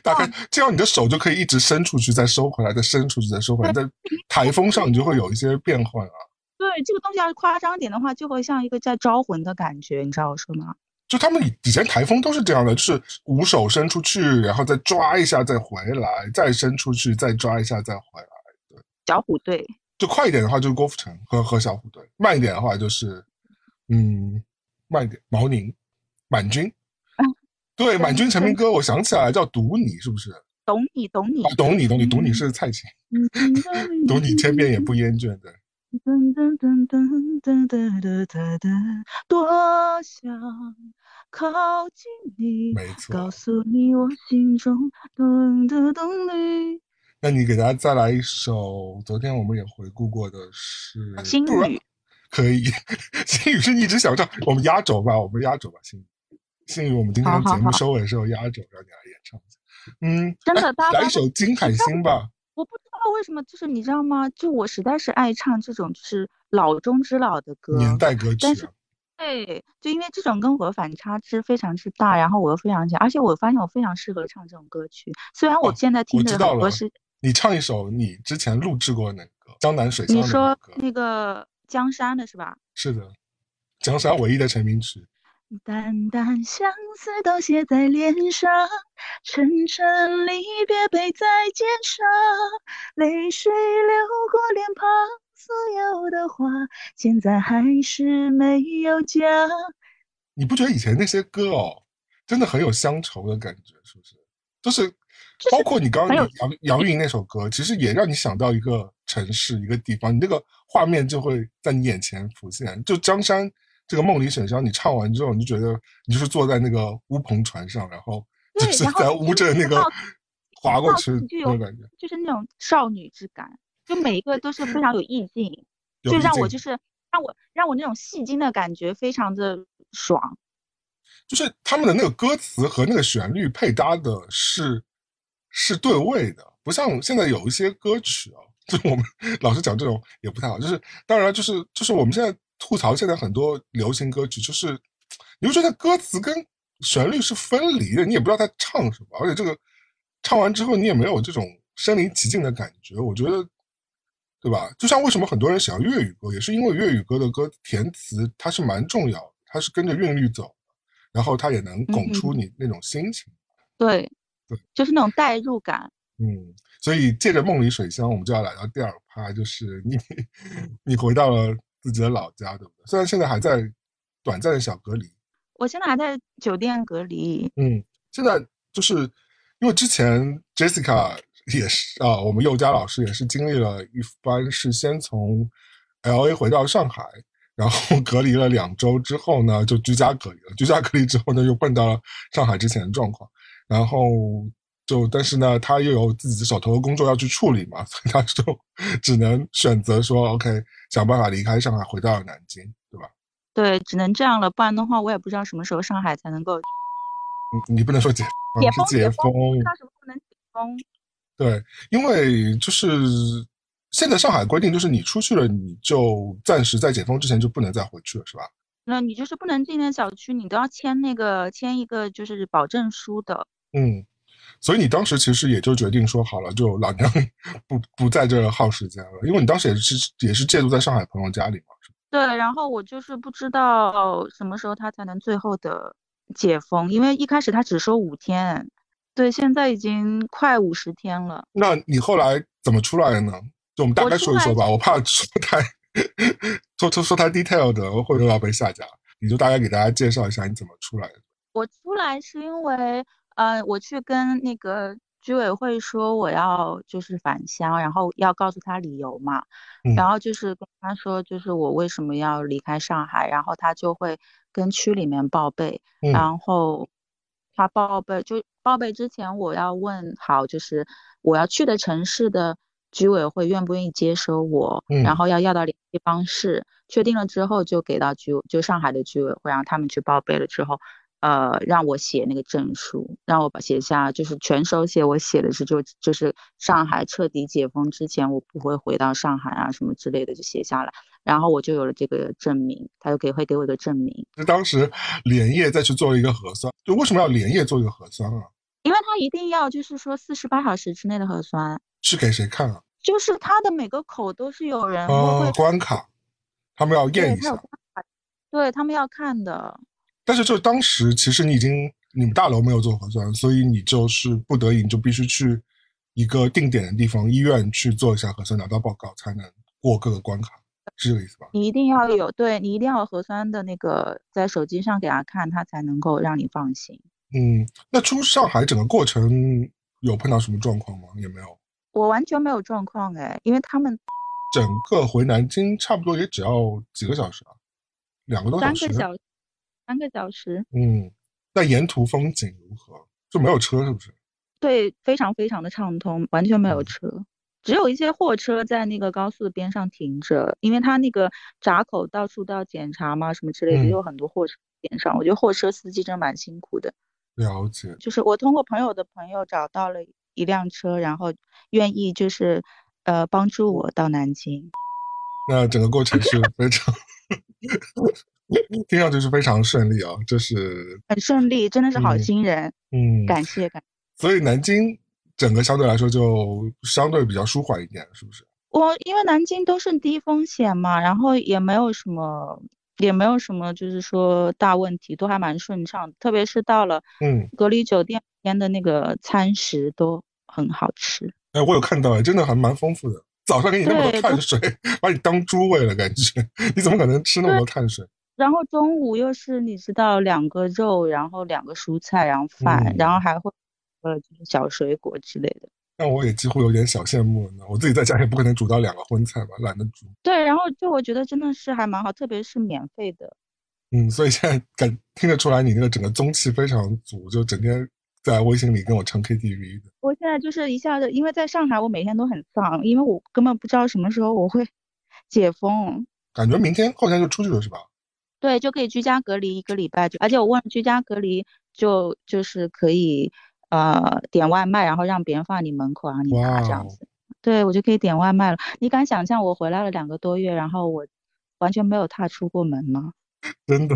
Speaker 1: 大概这样，你的手就可以一直伸出去，再收回来，再伸出去，再收回来。在台风上，你就会有一些变换啊。
Speaker 2: 对，这个东西要是夸张点的话，就会像一个在招魂的感觉，你知道我说吗？
Speaker 1: 就他们以前台风都是这样的，就是五手伸出去，然后再抓一下，再回来，再伸出去，再抓一下，再回来。对，
Speaker 2: 小虎队。
Speaker 1: 就快一点的话，就是郭富城和和小虎队；慢一点的话，就是嗯，慢一点，毛宁、满军。对，满军成名歌，我想起来叫《赌你》，是不是？
Speaker 2: 懂你，懂你，
Speaker 1: 懂你，懂你，懂你是蔡琴。懂 你千遍也不厌倦的。噔噔噔噔噔噔
Speaker 2: 噔噔噔，多想靠近你，
Speaker 1: 没错，
Speaker 2: 告诉你我心中懂的动力。
Speaker 1: 那你给大家再来一首，昨天我们也回顾过的是《
Speaker 2: 心语》，
Speaker 1: 可以，《心雨》是一直想唱，我们压轴吧，我们压轴吧，《心语》。幸运我们今天节目收尾的时候压轴，让你来演唱一下。嗯，
Speaker 2: 真的，
Speaker 1: 来一首《金海心》吧。
Speaker 2: 我不知道道为什么，就是你知道吗？就我实在是爱唱这种就是老中之老的歌，
Speaker 1: 年代歌曲。
Speaker 2: 但是，对，就因为这种跟我的反差之非常之大，然后我又非常强，而且我发现我非常适合唱这种歌曲。虽然我现在听的很多是，
Speaker 1: 你唱一首你之前录制过那个《江南水乡》。
Speaker 2: 你说那个江山的是吧？
Speaker 1: 是的，江山唯一的成名曲。
Speaker 2: 淡淡相思都写在脸上，沉沉离别背在肩上，泪水流过脸庞，所有的话，现在还是没有讲。
Speaker 1: 你不觉得以前那些歌哦，真的很有乡愁的感觉，是不是？就是包括你刚刚杨杨钰莹那首歌，其实也让你想到一个城市、一个地方，你那个画面就会在你眼前浮现，就江山。这个梦里沈香，你唱完之后，你就觉得你就是坐在那个乌篷船上，然后就是在乌镇那个划过去那种感觉，
Speaker 2: 就是那种少女之感，就每一个都是非常有意境，就让我就是让我让我那种戏精的感觉非常的爽。
Speaker 1: 就是他们的那个歌词和那个旋律配搭的是是对位的，不像现在有一些歌曲啊，就我们老是讲这种也不太好。就是当然就是就是我们现在。吐槽现在很多流行歌曲，就是你会觉得歌词跟旋律是分离的，你也不知道他唱什么，而且这个唱完之后你也没有这种身临其境的感觉。我觉得，对吧？就像为什么很多人喜欢粤语歌，也是因为粤语歌的歌填词它是蛮重要的，它是跟着韵律走，然后它也能拱出你那种心情。
Speaker 2: 对，
Speaker 1: 对，
Speaker 2: 就是那种代入感。
Speaker 1: 嗯，所以借着梦里水乡，我们就要来到第二趴，就是你 你回到了。自己的老家，对不对？虽然现在还在短暂的小隔离，
Speaker 2: 我现在还在酒店隔离。
Speaker 1: 嗯，现在就是因为之前 Jessica 也是啊，我们佑佳老师也是经历了一番，是先从 L A 回到上海，然后隔离了两周之后呢，就居家隔离了。居家隔离之后呢，又碰到了上海之前的状况，然后。就但是呢，他又有自己手头的工作要去处理嘛，所以他就 只能选择说，OK，想办法离开上海，回到南京，对吧？
Speaker 2: 对，只能这样了，不然的话，我也不知道什么时候上海才能够。
Speaker 1: 你你不能说解
Speaker 2: 解封，
Speaker 1: 解封，
Speaker 2: 不知道什么时候能解封。
Speaker 1: 对，因为就是现在上海规定，就是你出去了，你就暂时在解封之前就不能再回去了，是吧？
Speaker 2: 那你就是不能进那小区，你都要签那个签一个就是保证书的。
Speaker 1: 嗯。所以你当时其实也就决定说好了，就老娘 不不在这耗时间了，因为你当时也是也是借住在上海朋友家里嘛，是
Speaker 2: 对，然后我就是不知道什么时候他才能最后的解封，因为一开始他只说五天，对，现在已经快五十天了。
Speaker 1: 那你后来怎么出来的呢？就我们大概说一说吧，我怕说太说说说太 detail 的，或者要被下架，你就大概给大家介绍一下你怎么出来的。
Speaker 2: 我出来是因为。呃，我去跟那个居委会说我要就是返乡，然后要告诉他理由嘛，然后就是跟他说就是我为什么要离开上海，然后他就会跟区里面报备，然后他报备就报备之前我要问好就是我要去的城市的居委会愿不愿意接收我，然后要要到联系方式，确定了之后就给到居就上海的居委会，然后他们去报备了之后。呃，让我写那个证书，让我把写下，就是全手写。我写的是就就是上海彻底解封之前，我不会回到上海啊，什么之类的就写下来，然后我就有了这个证明，他就给会给我一个证明。
Speaker 1: 就当时连夜再去做一个核酸，就为什么要连夜做一个核酸啊？
Speaker 2: 因为他一定要就是说四十八小时之内的核酸，
Speaker 1: 是给谁看啊？
Speaker 2: 就是他的每个口都是有人
Speaker 1: 会关卡，他们要验一下，
Speaker 2: 对他们要看的。
Speaker 1: 但是就当时，其实你已经你们大楼没有做核酸，所以你就是不得已你就必须去一个定点的地方医院去做一下核酸，拿到报告才能过各个关卡，是这个意思吧？
Speaker 2: 你一定要有，对你一定要有核酸的那个在手机上给他看，他才能够让你放心。
Speaker 1: 嗯，那出上海整个过程有碰到什么状况吗？也没有，
Speaker 2: 我完全没有状况哎，因为他们
Speaker 1: 整个回南京差不多也只要几个小时啊，两个多小时。
Speaker 2: 三个小时，
Speaker 1: 嗯，那沿途风景如何？就没有车是不是？
Speaker 2: 对，非常非常的畅通，完全没有车，只有一些货车在那个高速的边上停着，因为它那个闸口到处都要检查嘛，什么之类的，有很多货车边上。我觉得货车司机真蛮辛苦的。
Speaker 1: 了解，
Speaker 2: 就是我通过朋友的朋友找到了一辆车，然后愿意就是呃帮助我到南京。
Speaker 1: 那整个过程是非常，听上去是非常顺利啊，就是
Speaker 2: 很顺利，真的是好心人。
Speaker 1: 嗯，
Speaker 2: 感谢感。
Speaker 1: 所以南京整个相对来说就相对比较舒缓一点，是不是？
Speaker 2: 我因为南京都是低风险嘛，然后也没有什么，也没有什么，就是说大问题，都还蛮顺畅。特别是到了
Speaker 1: 嗯
Speaker 2: 隔离酒店边的那个餐食都很好吃。
Speaker 1: 哎，我有看到哎，真的还蛮丰富的。早上给你那么多碳水，把你当猪喂了，感觉你怎么可能吃那么多碳水？
Speaker 2: 然后中午又是你知道两个肉，然后两个蔬菜，然后饭，
Speaker 1: 嗯
Speaker 2: 然后还会呃就是小水果之类的。
Speaker 1: 那我也几乎有点小羡慕了呢。我自己在家也不可能煮到两个荤菜吧，懒得煮。
Speaker 2: 对，然后就我觉得真的是还蛮好，特别是免费的。
Speaker 1: 嗯，所以现在感听得出来，你那个整个中气非常足，就整天在微信里跟我唱 KTV 的。
Speaker 2: 我现在就是一下子，因为在上海，我每天都很丧，因为我根本不知道什么时候我会解封。
Speaker 1: 感觉明天后天就出去了是吧？
Speaker 2: 对，就可以居家隔离一个礼拜，就而且我问居家隔离就就是可以呃点外卖，然后让别人放你门口，然后你拿这样子。对，我就可以点外卖了。你敢想象我回来了两个多月，然后我完全没有踏出过门吗？
Speaker 1: 真的，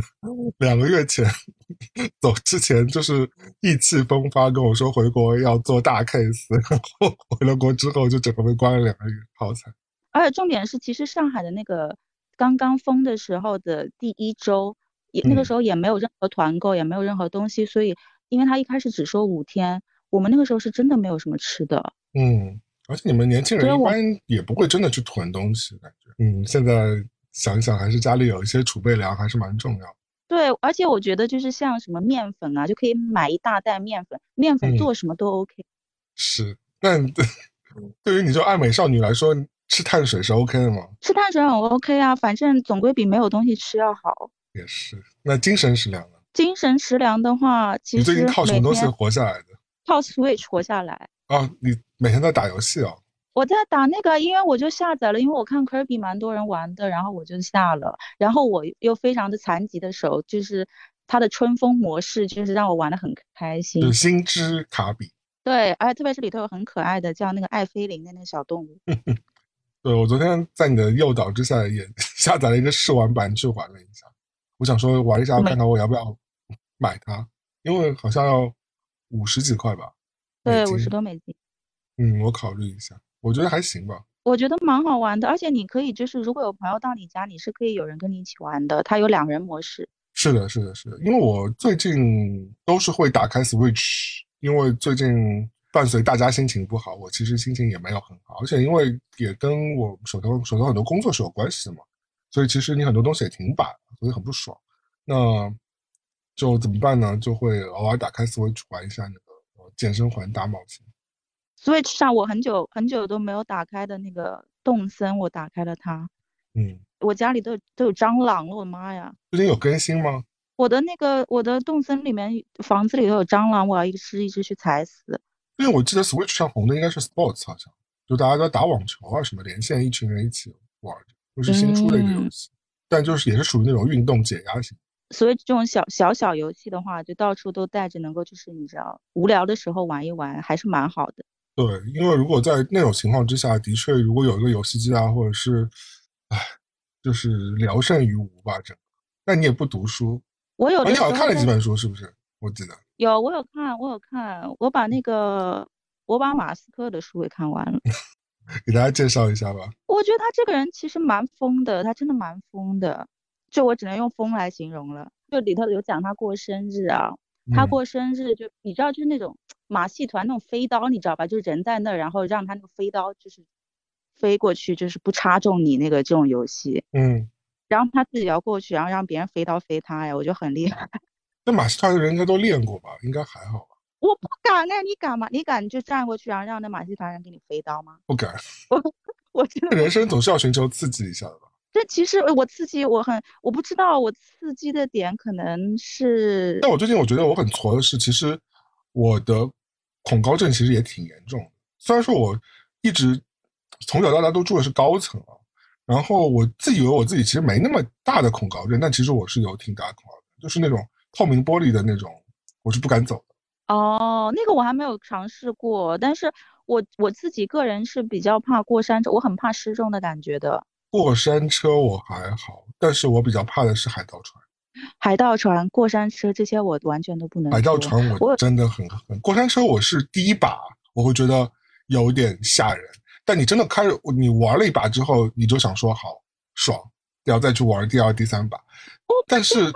Speaker 1: 两个月前 走之前就是意气风发跟我说回国要做大 case，然后回了国之后就整个被关了两个月，好惨。
Speaker 2: 而且重点是，其实上海的那个刚刚封的时候的第一周，也那个
Speaker 1: 嗯
Speaker 2: 时候也没有任何团购，也没有任何东西，所以因为他一开始只说五天，我们那个时候是真的没有什么吃的。
Speaker 1: 嗯，而且你们年轻人一般也不会真的去囤东西，感觉。嗯，现在想一想，还是家里有一些储备粮还是蛮重要的。
Speaker 2: 对，而且我觉得就是像什么面粉啊，就可以买一大袋面粉，面粉
Speaker 1: 嗯
Speaker 2: 做什么都 OK。
Speaker 1: 是，但 对于你这种爱美少女来说，吃碳水是 OK 的吗？
Speaker 2: 吃碳水很 OK 啊，反正总归比没有东西吃要好。
Speaker 1: 也是。那精神食粮呢？
Speaker 2: 精神食粮的话，其实
Speaker 1: 你最近靠什么东西活下来的？
Speaker 2: 靠 Switch 活下来。
Speaker 1: 啊，你每天在打游戏啊。
Speaker 2: 我在打那个，因为我就下载了，因为我看 Kirby 蛮多人玩的，然后我就下了，然后我又非常的残疾的手，就是它的春风模式，就是让我玩的很开心
Speaker 1: 就是。星之卡比。
Speaker 2: 对，而且特别是里头有很可爱的叫那个艾菲林的那个小动物。
Speaker 1: 对，我昨天在你的诱导之下也 下载了一个试玩版去玩了一下，我想说玩一下，
Speaker 2: 没
Speaker 1: 看看我要不要买它，因为好像要五十几块吧。
Speaker 2: 对，五十多美金。
Speaker 1: 嗯，我考虑一下，我觉得还行吧。
Speaker 2: 我觉得蛮好玩的，而且你可以就是如果有朋友到你家，你是可以有人跟你一起玩的，它有两人模式。
Speaker 1: 是的，是的，是的，因为我最近都是会打开 Switch，因为最近伴随大家心情不好，我其实心情也没有很好，而且因为也跟我手头手头很多工作是有关系的嘛，所以其实你很多东西也停摆了，所以很不爽。那就怎么办呢？就会偶尔打开 Switch 玩一下那个呃健身环打冒险。
Speaker 2: Switch 上我很久很久都没有打开的那个动森，我打开了它。
Speaker 1: 嗯，
Speaker 2: 我家里都有都有蟑螂了，我的妈呀！
Speaker 1: 最近有更新吗？
Speaker 2: 我的那个我的动森里面房子里头有蟑螂，我要一只一只去踩死。
Speaker 1: 因为我记得 Switch 上红的应该是 Sports，好像就大家都打网球啊什么，连线一群人一起玩的，就是新出的一个游戏，但就是也是属于那种运动解压型。
Speaker 2: 所以这种小小小游戏的话，就到处都带着，能够就是你知道无聊的时候玩一玩，还是蛮好的。
Speaker 1: 对，因为如果在那种情况之下，的确如果有一个游戏机啊，或者是，唉，就是聊胜于无吧，整个。但你也不读书，啊，
Speaker 2: 我有的
Speaker 1: 你好像看了几本书，是不是？我记得。
Speaker 2: 有，我有看，我有看，我把那个我把马斯克的书给看完了。
Speaker 1: 给大家介绍一下吧。
Speaker 2: 我觉得他这个人其实蛮疯的，他真的蛮疯的，就我只能用疯来形容了。就里头有讲他过生日啊，他
Speaker 1: 嗯
Speaker 2: 过生日就你知道就是那种马戏团那种飞刀，你知道吧？就是人在那儿，然后让他那个飞刀就是飞过去，就是不插中你那个这种游戏，
Speaker 1: 嗯，
Speaker 2: 然后他自己要过去，然后让别人飞刀飞他呀，我觉得很厉害。
Speaker 1: 那马戏团的人应该都练过吧？应该还好吧？
Speaker 2: 我不敢那，你敢吗？你敢就站过去，然后让那马戏团人给你飞刀吗？
Speaker 1: 不敢。
Speaker 2: 我我真的
Speaker 1: 人生总是要寻求刺激一下的吧？
Speaker 2: 这其实我刺激我很，我不知道我刺激的点可能是
Speaker 1: 但我最近我觉得我很挫的是，其实我的恐高症其实也挺严重的。虽然说我一直从小到大都住的是高层啊，然后我自以为我自己其实没那么大的恐高症，但其实我是有挺大的恐高症，就是那种透明玻璃的那种，我是不敢走的。
Speaker 2: 哦，那个我还没有尝试过，但是我我自己个人是比较怕过山车，我很怕失重的感觉的。
Speaker 1: 过山车我还好，但是我比较怕的是海盗船。
Speaker 2: 海盗船、过山车这些我完全都不能。
Speaker 1: 海盗船
Speaker 2: 我
Speaker 1: 真的很很，过山车我是第一把，我会觉得有点吓人。但你真的开，你玩了一把之后，你就想说好爽，要再去玩第二、第三把。但是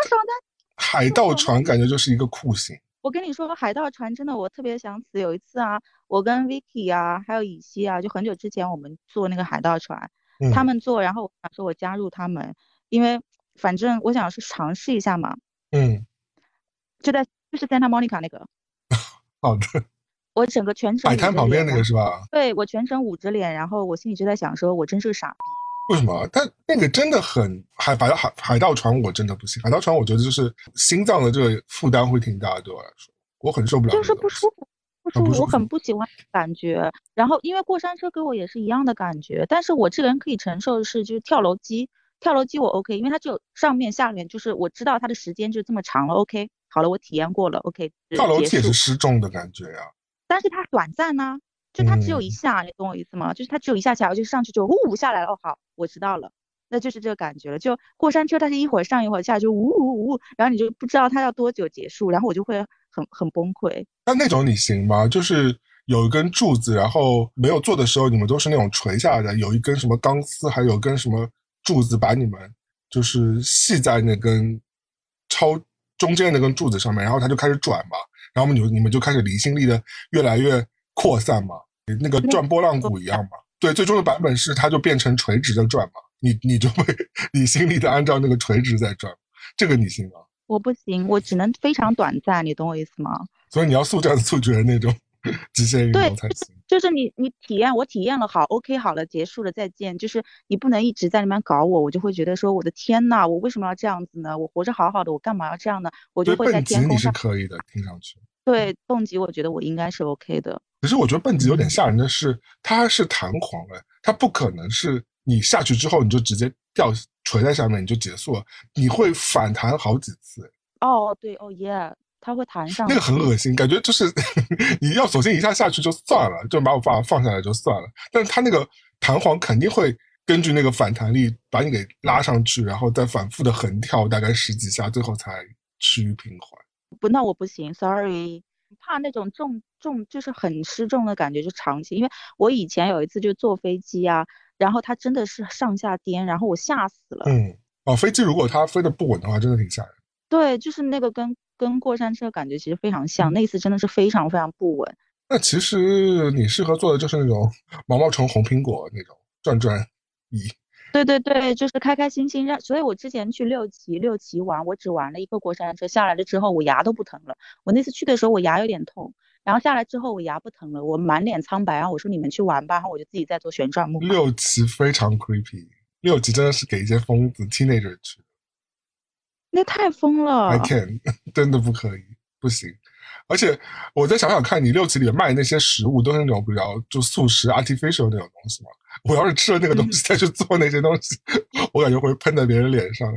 Speaker 1: 海盗船感觉就是一个酷刑。
Speaker 2: 我跟你说，海盗船真的我特别想死。有一次啊，我跟 Vicky 啊，还有乙西啊，就很久之前我们坐那个海盗船，他们坐，然后我想说我加入他们，因为。反正我想是尝试一下嘛，
Speaker 1: 嗯，
Speaker 2: 就在就是 Santa Monica 那个，
Speaker 1: 好的，
Speaker 2: 我整个全程
Speaker 1: 海滩旁边那个是吧？
Speaker 2: 对，我全程捂着脸，然后我心里就在想，说我真是个傻逼。
Speaker 1: 为什么？但那个真的很海海海海盗船，我真的不行。海盗船我觉得就是心脏的这个负担会挺大，对我来说，我很受不了。
Speaker 2: 就是不舒服，不舒服，我很不喜欢感觉。然后因为过山车给我也是一样的感觉，但是我这个人可以承受的是就是跳楼机。跳楼机我 OK，因为它只有上面下面，就是我知道它的时间就这么长了。OK，好了，我体验过了。OK，
Speaker 1: 跳楼机也是失重的感觉呀，
Speaker 2: 但是它短暂呢，就它只有一下，你懂我意思吗？就是它只有一下下，就上去就呜下来了。哦，好，我知道了，那就是这个感觉了。就过山车，它是一会儿上一会儿下，就呜呜呜，然后你就不知道它要多久结束，然后我就会很很崩溃。
Speaker 1: 那那种你行吗？就是有一根柱子，然后没有坐的时候，你们都是那种垂下来的，有一根什么钢丝，还有根什么。柱子把你们就是系在那根超中间那根柱子上面，然后它就开始转嘛，然后你们你们就开始离心力的越来越扩散嘛，那个转波浪鼓一样嘛。对，最终的版本是它就变成垂直的转嘛，你你就会你心里的按照那个垂直在转，这个你行吗？
Speaker 2: 我不行，我只能非常短暂，你懂我意思吗？
Speaker 1: 所以你要速战速决那种。极限运动才行，
Speaker 2: 就是你你体验，我体验了好，OK 好了，结束了再见。就是你不能一直在那边搞我，我就会觉得说我的天呐，我为什么要这样子呢？我活着好好的，我干嘛要这样呢？我就会在天空
Speaker 1: 上。你是可以的，听上去。
Speaker 2: 对，蹦极我觉得我应该是 OK 的。
Speaker 1: 可是我觉得蹦极有点吓人的是，它是弹簧哎，它不可能是你下去之后你就直接掉垂在下面你就结束了，你会反弹好几次。
Speaker 2: 哦，对，哦耶。它会弹上，
Speaker 1: 那个很恶心，感觉就是 你要首先一下下去就算了，就把我爸放下来就算了。但是它那个弹簧肯定会根据那个反弹力把你给拉上去，然后再反复的横跳大概十几下，最后才趋于平缓。
Speaker 2: 不，那我不行，sorry，怕那种重重就是很失重的感觉，就长期。因为我以前有一次就坐飞机啊，然后它真的是上下颠，然后我吓死了。
Speaker 1: 嗯，哦，飞机如果它飞得不稳的话，真的挺吓人。
Speaker 2: 对，就是那个跟。跟过山车感觉其实非常像，那次真的是非常非常不稳。
Speaker 1: 那其实你适合做的就是那种毛毛虫、红苹果那种转转椅。
Speaker 2: 对对对，就是开开心心让。所以我之前去六旗六旗玩，我只玩了一个过山车，下来了之后我牙都不疼了。我那次去的时候我牙有点痛，然后下来之后我牙不疼了，我满脸苍白。然后我说你们去玩吧，然后我就自己在做旋转木马。
Speaker 1: 六旗非常 creepy，六旗真的是给一些疯子 teenager 去。
Speaker 2: 那太疯了
Speaker 1: ！I can，真的不可以，不行。而且我再想想看，你六旗里面卖那些食物都是那种比较就素食、artificial 那种东西嘛。我要是吃了那个东西再去做那些东西，我感觉会喷在别人脸上，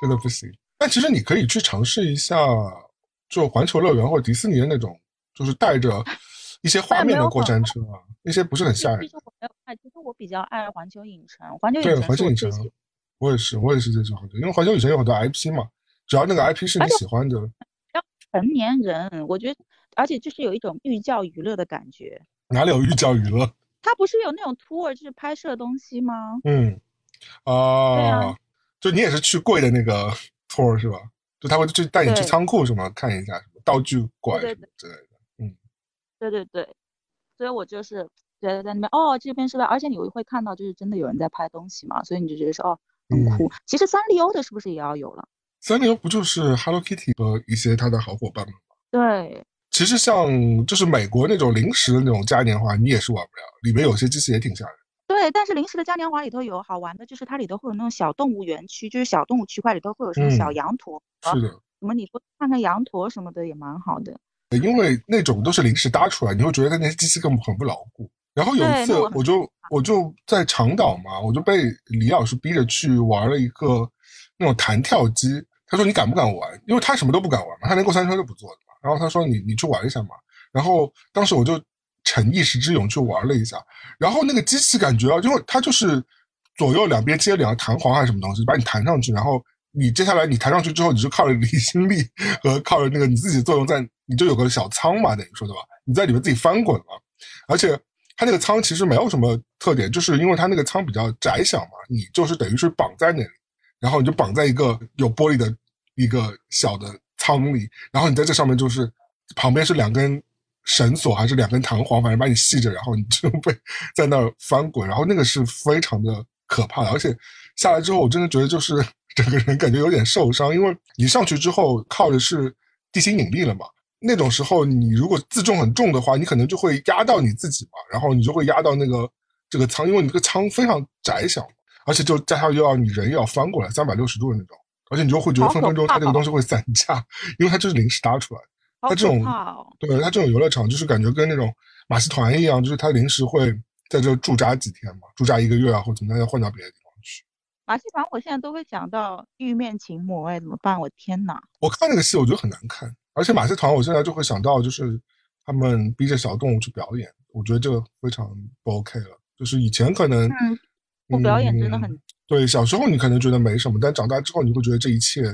Speaker 1: 真的不行。但其实你可以去尝试一下，就环球乐园或者迪士尼的那种，就是带着一些画面的过山车啊，那些不是很吓人。
Speaker 2: 其实我没有爱，其实我比较爱环球影城，环球影城对
Speaker 1: 环球影城。我也是，我也是最喜欢的，因为环球影城有很多 IP 嘛，只要那个 IP 是你喜欢的。
Speaker 2: 要成年人，我觉得，而且就是有一种寓教于乐的感觉。
Speaker 1: 哪里有寓教于乐？
Speaker 2: 他不是有那种 tour，就是拍摄东西吗？
Speaker 1: 嗯，哦，对啊，就你也是去贵的那个 tour 是吧？就他会就带你去仓库什么看一下什么道具馆什么之类的。嗯，
Speaker 2: 对对对，所以我就是觉得在那边哦，这边是吧，而且你会看到就是真的有人在拍东西嘛，所以你就觉得说哦。很酷，其实三丽鸥的是不是也要有了？
Speaker 1: 三丽鸥不就是 Hello Kitty 和一些它的好伙伴们吗？
Speaker 2: 对，
Speaker 1: 其实像就是美国那种零食的那种嘉年华，你也是玩不了，里面有些机器也挺吓人。
Speaker 2: 对，但是零食的嘉年华里头有好玩的，就是它里头会有那种小动物园区，就是小动物区块里头会有什么小羊驼，
Speaker 1: 是的，
Speaker 2: 什么你说看看羊驼什么的也蛮好的。
Speaker 1: 因为那种都是临时搭出来，你会觉得那些机器根本很不牢固。然后有一次，我就我就在长岛嘛，我就被李老师逼着去玩了一个那种弹跳机。他说：“你敢不敢玩？”因为他什么都不敢玩嘛，他连过山车都不坐的嘛。然后他说：“你你去玩一下嘛。”然后当时我就逞一时之勇去玩了一下，然后那个机器感觉啊，因为它就是左右两边接两个弹簧还是什么东西，把你弹上去，然后你接下来你弹上去之后，你就靠着 离心力和靠着那个你自己作用在，你就有个小舱嘛，等于说对吧？你在里面自己翻滚嘛，而且它那个舱其实没有什么特点，就是因为它那个舱比较窄小嘛，你就是等于是绑在那里，然后你就绑在一个有玻璃的一个小的舱里，然后你在这上面就是旁边是两根。绳索还是两根弹簧，反正把你系着，然后你就被在那儿翻滚，然后那个是非常的可怕。而且下来之后，我真的觉得就是整个人感觉有点受伤，因为你上去之后靠的是地心引力了嘛。那种时候，你如果自重很重的话，你可能就会压到你自己嘛，然后你就会压到那个这个舱，因为你这个舱非常窄小，而且就加上又要你人又要翻过来三百六十度的那种，而且你就会觉得分分钟它这个东西会散架，因为它就是临时搭出来。
Speaker 2: 它
Speaker 1: 这种，对它这种游乐场就是感觉跟那种马戏团一样，就是它临时会在这驻扎几天嘛，驻扎一个月啊，或者怎么样，要换到别的地方去。
Speaker 2: 马戏团我现在都会想到玉面琴魔，哎，怎么办？我天哪！
Speaker 1: 我看那个戏，我觉得很难看，而且马戏团我现在就会想到，就是他们逼着小动物去表演，我觉得这个非常不 OK 了。就是以前可能
Speaker 2: 我表演真的很
Speaker 1: 对，小时候你可能觉得没什么，但长大之后你会觉得这一切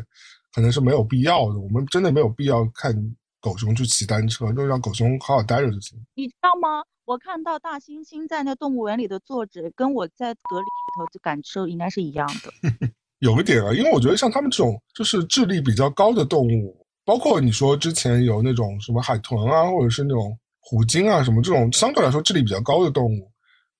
Speaker 1: 可能是没有必要的。我们真的没有必要看。狗熊去骑单车，就让狗熊好好待着就行。
Speaker 2: 你知道吗？我看到大猩猩在那动物园里的坐着，跟我在隔离里头就感受应该是一样的。
Speaker 1: 有一点啊，因为我觉得像他们这种就是智力比较高的动物，包括你说之前有那种什么海豚啊，或者是那种虎鲸啊什么这种相对来说智力比较高的动物，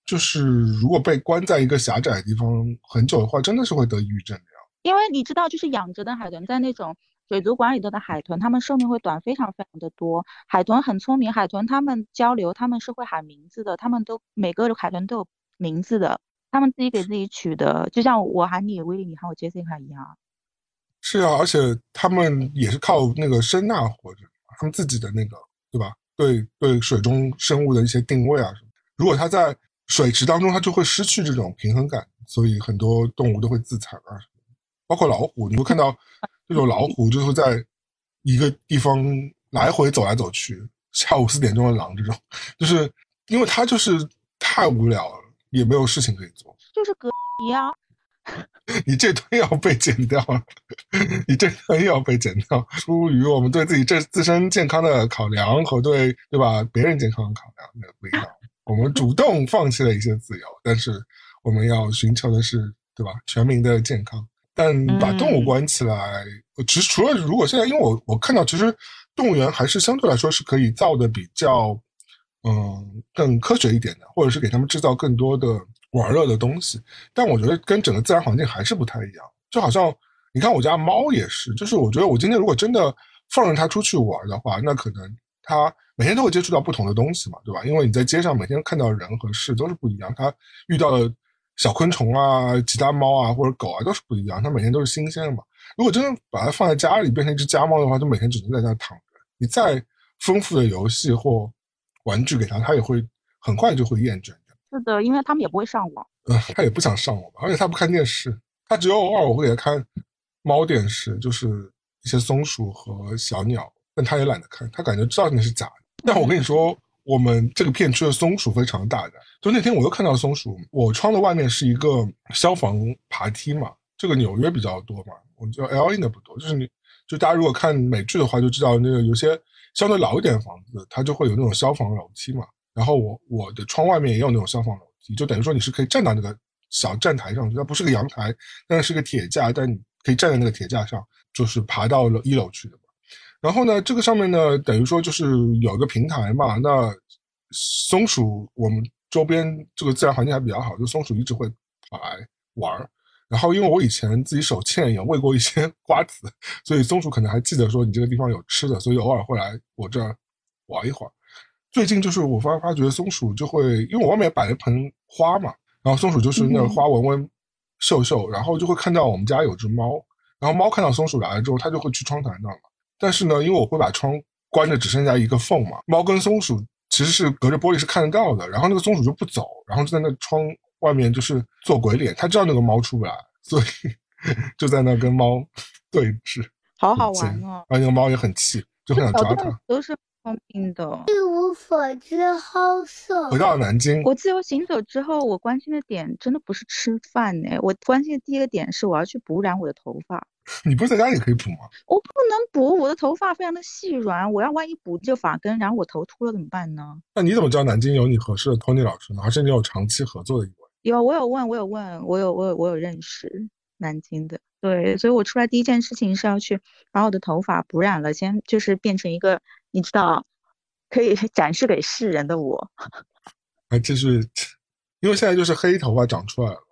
Speaker 1: 就是如果被关在一个狭窄的地方很久的话，真的是会得抑郁症的呀。
Speaker 2: 因为你知道，就是养殖的海豚在那种。水族馆里头的海豚，它们寿命会短非常非常的多。海豚很聪明，海豚它们交流，它们是会喊名字的，它们都每个海豚都有名字的，它们自己给自己取的，就像我喊你威利，你喊我 Jessica 一样。
Speaker 1: 是啊，而且它们也是靠那个声呐活着，它们自己的那个，对吧？对对，水中生物的一些定位啊什么。如果它在水池当中，它就会失去这种平衡感，所以很多动物都会自残啊，包括老虎，你会看到。这种老虎就是在一个地方来回走来走去，下午四点钟的狼这种，就是因为它就是太无聊了，也没有事情可以做，
Speaker 2: 就是隔离啊。
Speaker 1: 你这段要被剪掉了，你这段又要被剪掉。出于我们对自己这自身健康的考量和对对吧别人健康的考量，那不一样。我们主动放弃了一些自由，但是我们要寻求的是对吧全民的健康。但把动物关起来，其实除了如果现在，因为我我看到，其实动物园还是相对来说是可以造的比较，嗯，更科学一点的，或者是给他们制造更多的玩乐的东西。但我觉得跟整个自然环境还是不太一样。就好像你看我家猫也是，就是我觉得我今天如果真的放任它出去玩的话，那可能它每天都会接触到不同的东西嘛，对吧？因为你在街上每天看到人和事都是不一样，他遇到的。小昆虫啊，其他猫啊或者狗啊都是不一样，它每天都是新鲜的嘛。如果真的把它放在家里变成一只家猫的话，就每天只能在那躺着。你再丰富的游戏或玩具给它，它也会很快就会厌倦
Speaker 2: 是的，因为他们也不会上网。
Speaker 1: 嗯，它也不想上网，而且它不看电视，它只有偶尔我会给它看猫电视，就是一些松鼠和小鸟，但它也懒得看，它感觉知道那是假的。但我跟你说。我们这个片区的松鼠非常大的，就那天我又看到松鼠。我窗的外面是一个消防爬梯嘛，这个纽约比较多嘛，我觉得 L A 的不多。就是你，就大家如果看美剧的话，就知道那个有些相对老一点的房子，它就会有那种消防楼梯嘛。然后我我的窗外面也有那种消防楼梯，就等于说你是可以站到那个小站台上去，它不是个阳台，但是个铁架，但你可以站在那个铁架上，就是爬到了一楼去的。然后呢，这个上面呢，等于说就是有一个平台嘛。那松鼠我们周边这个自然环境还比较好，就松鼠一直会跑来玩儿。然后因为我以前自己手欠也喂过一些 瓜子，所以松鼠可能还记得说你这个地方有吃的，所以偶尔会来我这儿玩一会儿。最近就是我发发觉松鼠就会，因为我外面摆了一盆花嘛，然后松鼠就是那花闻闻嗅嗅，然后就会看到我们家有只猫，然后猫看到松鼠来了之后，它就会去窗台那儿嘛。但是呢，因为我会把窗关着，只剩下一个缝嘛。猫跟松鼠其实是隔着玻璃是看得到的，然后那个松鼠就不走，然后就在那窗外面就是做鬼脸。它知道那个猫出不来，所以就在那跟猫对峙，
Speaker 2: 好好玩哦。
Speaker 1: 而那个猫也很气，就很想抓它。
Speaker 2: 都是聪明的。
Speaker 3: 一无所知好色
Speaker 1: 回。到南京，
Speaker 2: 我自由行走之后，我关心的点真的不是吃饭呢，我关心的第一个点是我要去补染我的头发。
Speaker 1: 你不是在家里可以补吗？
Speaker 2: 我不能补，我的头发非常的细软，我要万一补这发根，然后我头秃了怎么办呢？
Speaker 1: 那你怎么知道南京有你合适的 Tony 老师呢？还是你有长期合作的一位？
Speaker 2: 有，我有问，我有问，我有，我有，我有认识南京的，对，所以我出来第一件事情是要去把我的头发补染了，先就是变成一个你知道可以 展示给世人的我。
Speaker 1: 哎，就是，因为现在就是黑头发长出来了。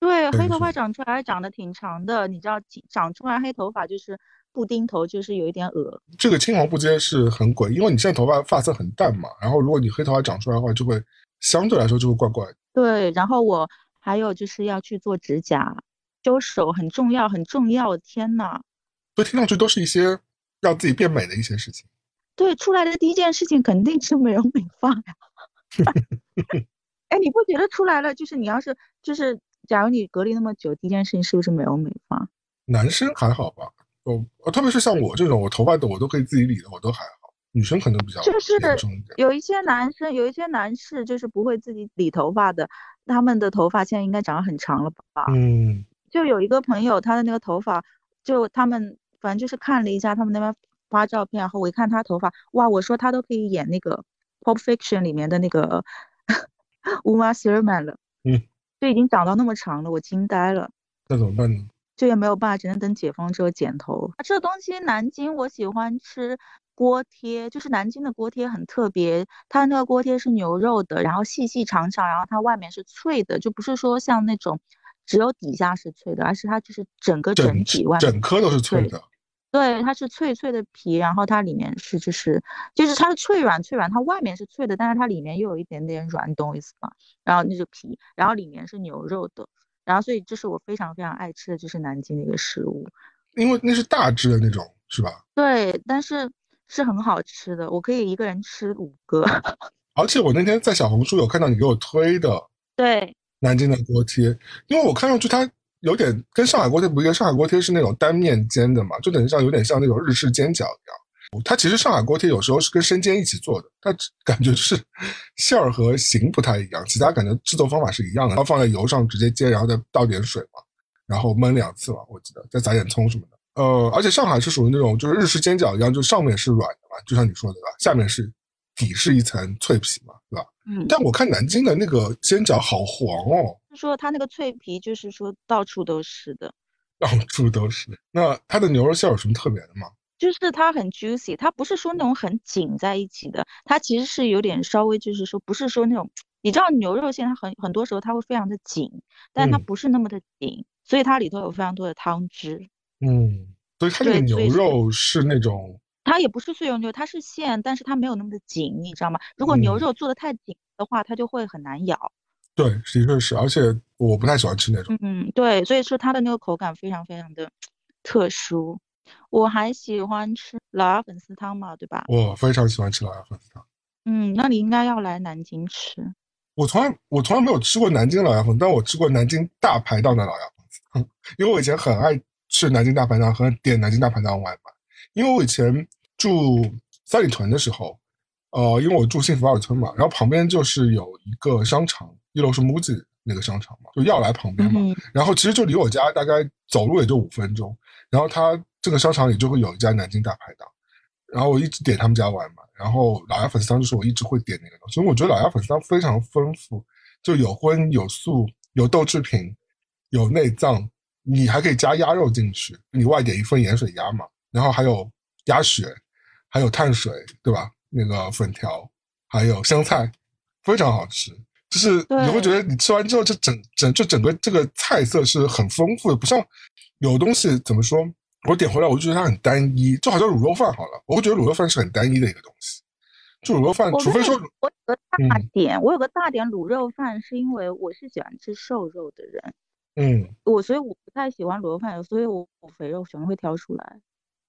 Speaker 2: 对，黑头发长出来还长得挺长的，你知道，长长出来黑头发就是布丁头，就是有一点恶。
Speaker 1: 这个青黄不接是很诡异，因为你现在头发发色很淡嘛，然后如果你黑头发长出来的话，就会相对来说就会怪怪的。
Speaker 2: 对，然后我还有就是要去做指甲、修手，很重要，很重要。天呐，
Speaker 1: 所以听上去都是一些让自己变美的一些事情。
Speaker 2: 对，出来的第一件事情肯定是美容美发呀。哎，你不觉得出来了，就是你要是就是，假如你隔离那么久，第一件事情是不是美容美发？
Speaker 1: 男生还好吧？哦，呃特别是像我这种，我头发的我都可以自己理的，我都还好。女生可能比较
Speaker 2: 就是。有一些男生，有一些男士就是不会自己理头发的，他们的头发现在应该长得很长了吧？
Speaker 1: 嗯，
Speaker 2: 就有一个朋友，他的那个头发，就他们反正就是看了一下他们那边发照片，然后我一看他头发，哇，我说他都可以演那个《Pulp Fiction》里面的那个 Uma Thurman 了，
Speaker 1: 嗯，
Speaker 2: 就已经长到那么长了，我惊呆了。
Speaker 1: 那怎么办呢？
Speaker 2: 这也没有办法，只能等解封之后剪头。这东西南京我喜欢吃锅贴，就是南京的锅贴很特别，它那个锅贴是牛肉的，然后细细长长，然后它外面是脆的，就不是说像那种只有底下是脆的，而是它就是整个整
Speaker 1: 整
Speaker 2: 体外面
Speaker 1: 整颗都是脆的。
Speaker 2: 对，它是脆脆的皮，然后它里面是就是就是它是脆软脆软，它外面是脆的，但是它里面又有一点点软，懂我意思吗？然后那个皮，然后里面是牛肉的，然后所以这是我非常非常爱吃的就是南京的一个食物。
Speaker 1: 因为那是大只的那种，是吧？
Speaker 2: 对，但是是很好吃的，我可以一个人吃五个。
Speaker 1: 而且我那天在小红书有看到你给我推的
Speaker 2: 对，
Speaker 1: 南京的锅贴，因为我看上去它有点跟上海锅贴不一样，上海锅贴是那种单面煎的嘛，就等于像有点像那种日式煎饺一样。它其实上海锅贴有时候是跟生煎一起做的，它感觉是馅儿和形不太一样，其他感觉制作方法是一样的，然后放在油上直接煎，然后再倒点水嘛，然后焖两次嘛，我记得再撒点葱什么的。呃，而且上海是属于那种就是日式煎饺一样，就上面是软的嘛，就像你说的对吧，下面是底是一层脆皮嘛，对吧？
Speaker 2: 嗯，
Speaker 1: 但我看南京的那个煎饺好黄哦，
Speaker 2: 是说它那个脆皮就是说到处都是的，
Speaker 1: 到处都是。那它的牛肉馅儿有什么特别的吗？
Speaker 2: 就是它很 juicy，它不是说那种很紧在一起的，它其实是有点稍微就是说不是说那种，你知道牛肉馅它很很多时候它会非常的紧，但它
Speaker 1: 嗯
Speaker 2: 不是那么的紧，所以它里头有非常多的汤汁。
Speaker 1: 嗯，所以它这个牛肉是那种
Speaker 2: 它也不是碎肉牛，它是馅，但是它没有那么的紧，你知道吗？如果牛
Speaker 1: 嗯
Speaker 2: 肉做的太紧的话，它就会很难咬。
Speaker 1: 对，的确是，而且我不太喜欢吃那种。
Speaker 2: 嗯，对，所以说它的那个口感非常非常的特殊。我还喜欢吃老鸭粉丝汤嘛，对吧？
Speaker 1: 我非常喜欢吃老鸭粉丝汤。
Speaker 2: 嗯，那你应该要来南京吃。
Speaker 1: 我从来我从来没有吃过南京老鸭粉，但我吃过南京大排档的老鸭粉丝汤，因为我以前很爱吃南京大排档和点南京大排档外卖。因为我以前住三里屯的时候，呃，因为我住幸福二村嘛，然后旁边就是有一个商场，一楼是 MUJI 那个商场嘛，就要来旁边嘛，
Speaker 2: 嗯。
Speaker 1: 然后其实就离我家大概走路也就五分钟，然后它这个商场里就会有一家南京大排档，然后我一直点他们家外卖，然后老鸭粉丝汤就是我一直会点那个东西，因为我觉得老鸭粉丝汤非常丰富，就有荤有素有豆制品，有内脏，你还可以加鸭肉进去，你外点一份盐水鸭嘛，然后还有鸭血，还有碳水，对吧？那个粉条，还有香菜，非常好吃。就是你会觉得你吃完之后，这整整就整个这个菜色是很丰富的，不像有东西怎么说，我点回来我就觉得它很单一，就好像卤肉饭好了，我会觉得卤肉饭是很单一的一个东西。就卤肉饭，除非说
Speaker 2: 我有个大
Speaker 1: 嗯
Speaker 2: 点，我有个大点卤肉饭，是因为我是喜欢吃瘦肉的人，
Speaker 1: 嗯
Speaker 2: 我所以我不太喜欢卤肉饭，所以我我肥肉全会挑出来。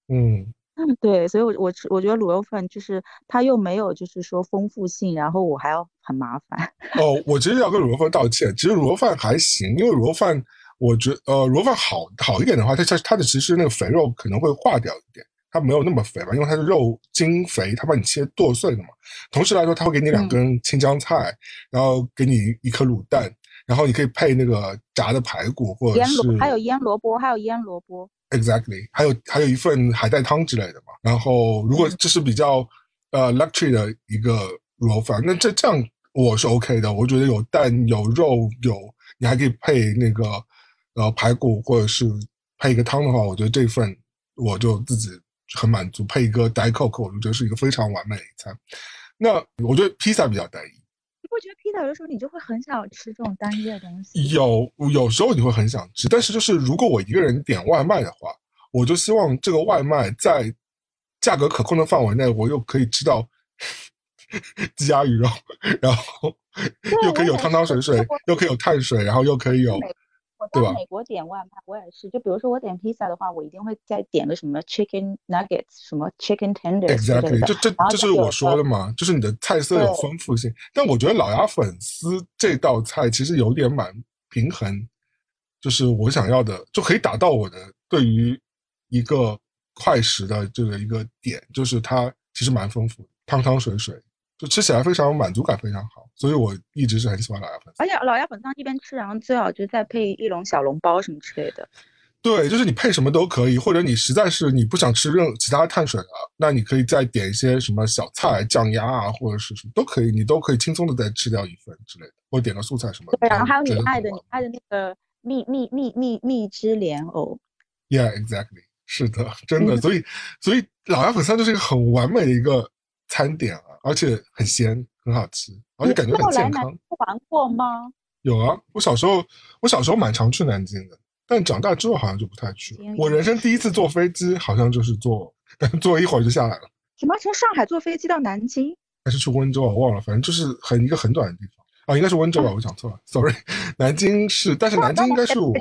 Speaker 1: 嗯
Speaker 2: 对，所以我我吃我觉得卤肉饭就是它又没有就是说丰富性，然后我还要很麻烦。
Speaker 1: 哦，我其实要跟卤肉饭道歉。其实卤肉饭还行，因为卤肉饭，我觉呃卤肉饭好好一点的话，它它它的其实那个肥肉可能会化掉一点，它没有那么肥嘛，因为它是肉精肥，它帮你切剁碎了嘛。同时来说，它会给你两根青江菜，然后给你一颗卤蛋，然后你可以配那个炸的排骨或者是
Speaker 2: 还有腌萝卜，还有腌萝卜。
Speaker 1: Exactly，还有还有一份海带汤之类的嘛。然后如果这是比较呃 luxury 的一个卤肉饭，那这这样我是 OK 的。我觉得有蛋有肉有，你还可以配那个呃排骨或者是配一个汤的话，我觉得这份我就自己很满足。配一个 Diet Coke，我觉得是一个非常完美的一餐。那我觉得披萨比较单一。
Speaker 2: 你不觉得披萨有的时候你就会很想吃这种单一的东西？
Speaker 1: 有有时候你会很想吃，但是就是如果我一个人点外卖的话，我就希望这个外卖在价格可控的范围内，我又可以吃到 鸡鸭鱼肉，然后 又可以有汤汤水水，又可以有碳水，然后又可以有。
Speaker 2: 我在美国点外卖，我也是。就比如说我点披萨的话，我一定会再点个什么 chicken nuggets，什么 chicken tenders。
Speaker 1: Exactly，这这这是我说的嘛，就是你的菜色有丰富性。但我觉得老鸭粉丝这道菜其实有点蛮平衡，就是我想要的就可以达到我的对于一个快食的这个一个点，就是它其实蛮丰富，汤汤水水。就吃起来非常满足感非常好，所以我一直是很喜欢老鸭粉。
Speaker 2: 而且老鸭粉汤一边吃，然后最好就再配一笼小笼包什么之类的。
Speaker 1: 对，就是你配什么都可以，或者你实在是你不想吃任其他碳水了，那你可以再点一些什么小菜、酱鸭啊，或者是什么都可以，你都可以轻松的再吃掉一份之类的，或点个素菜什么。
Speaker 2: 对，然后还有你爱的你爱的那个蜜蜜蜜蜜蜜汁莲藕。
Speaker 1: Yeah, exactly. 是的，真的，所以所以老鸭粉汤就是一个很完美的一个餐点啊。而且很鲜，很好吃，而且感觉很健康。
Speaker 2: 玩过吗？
Speaker 1: 有啊，我小时候，我小时候蛮常去南京的，但长大之后好像就不太去了。我人生第一次坐飞机，好像就是坐，但坐一会儿就下来了。
Speaker 2: 什么？从上海坐飞机到南京？
Speaker 1: 还是去温州？我忘了，反正就是很一个很短的地方啊，应该是温州吧？我讲错了，sorry。南京是，但是南京应该是我。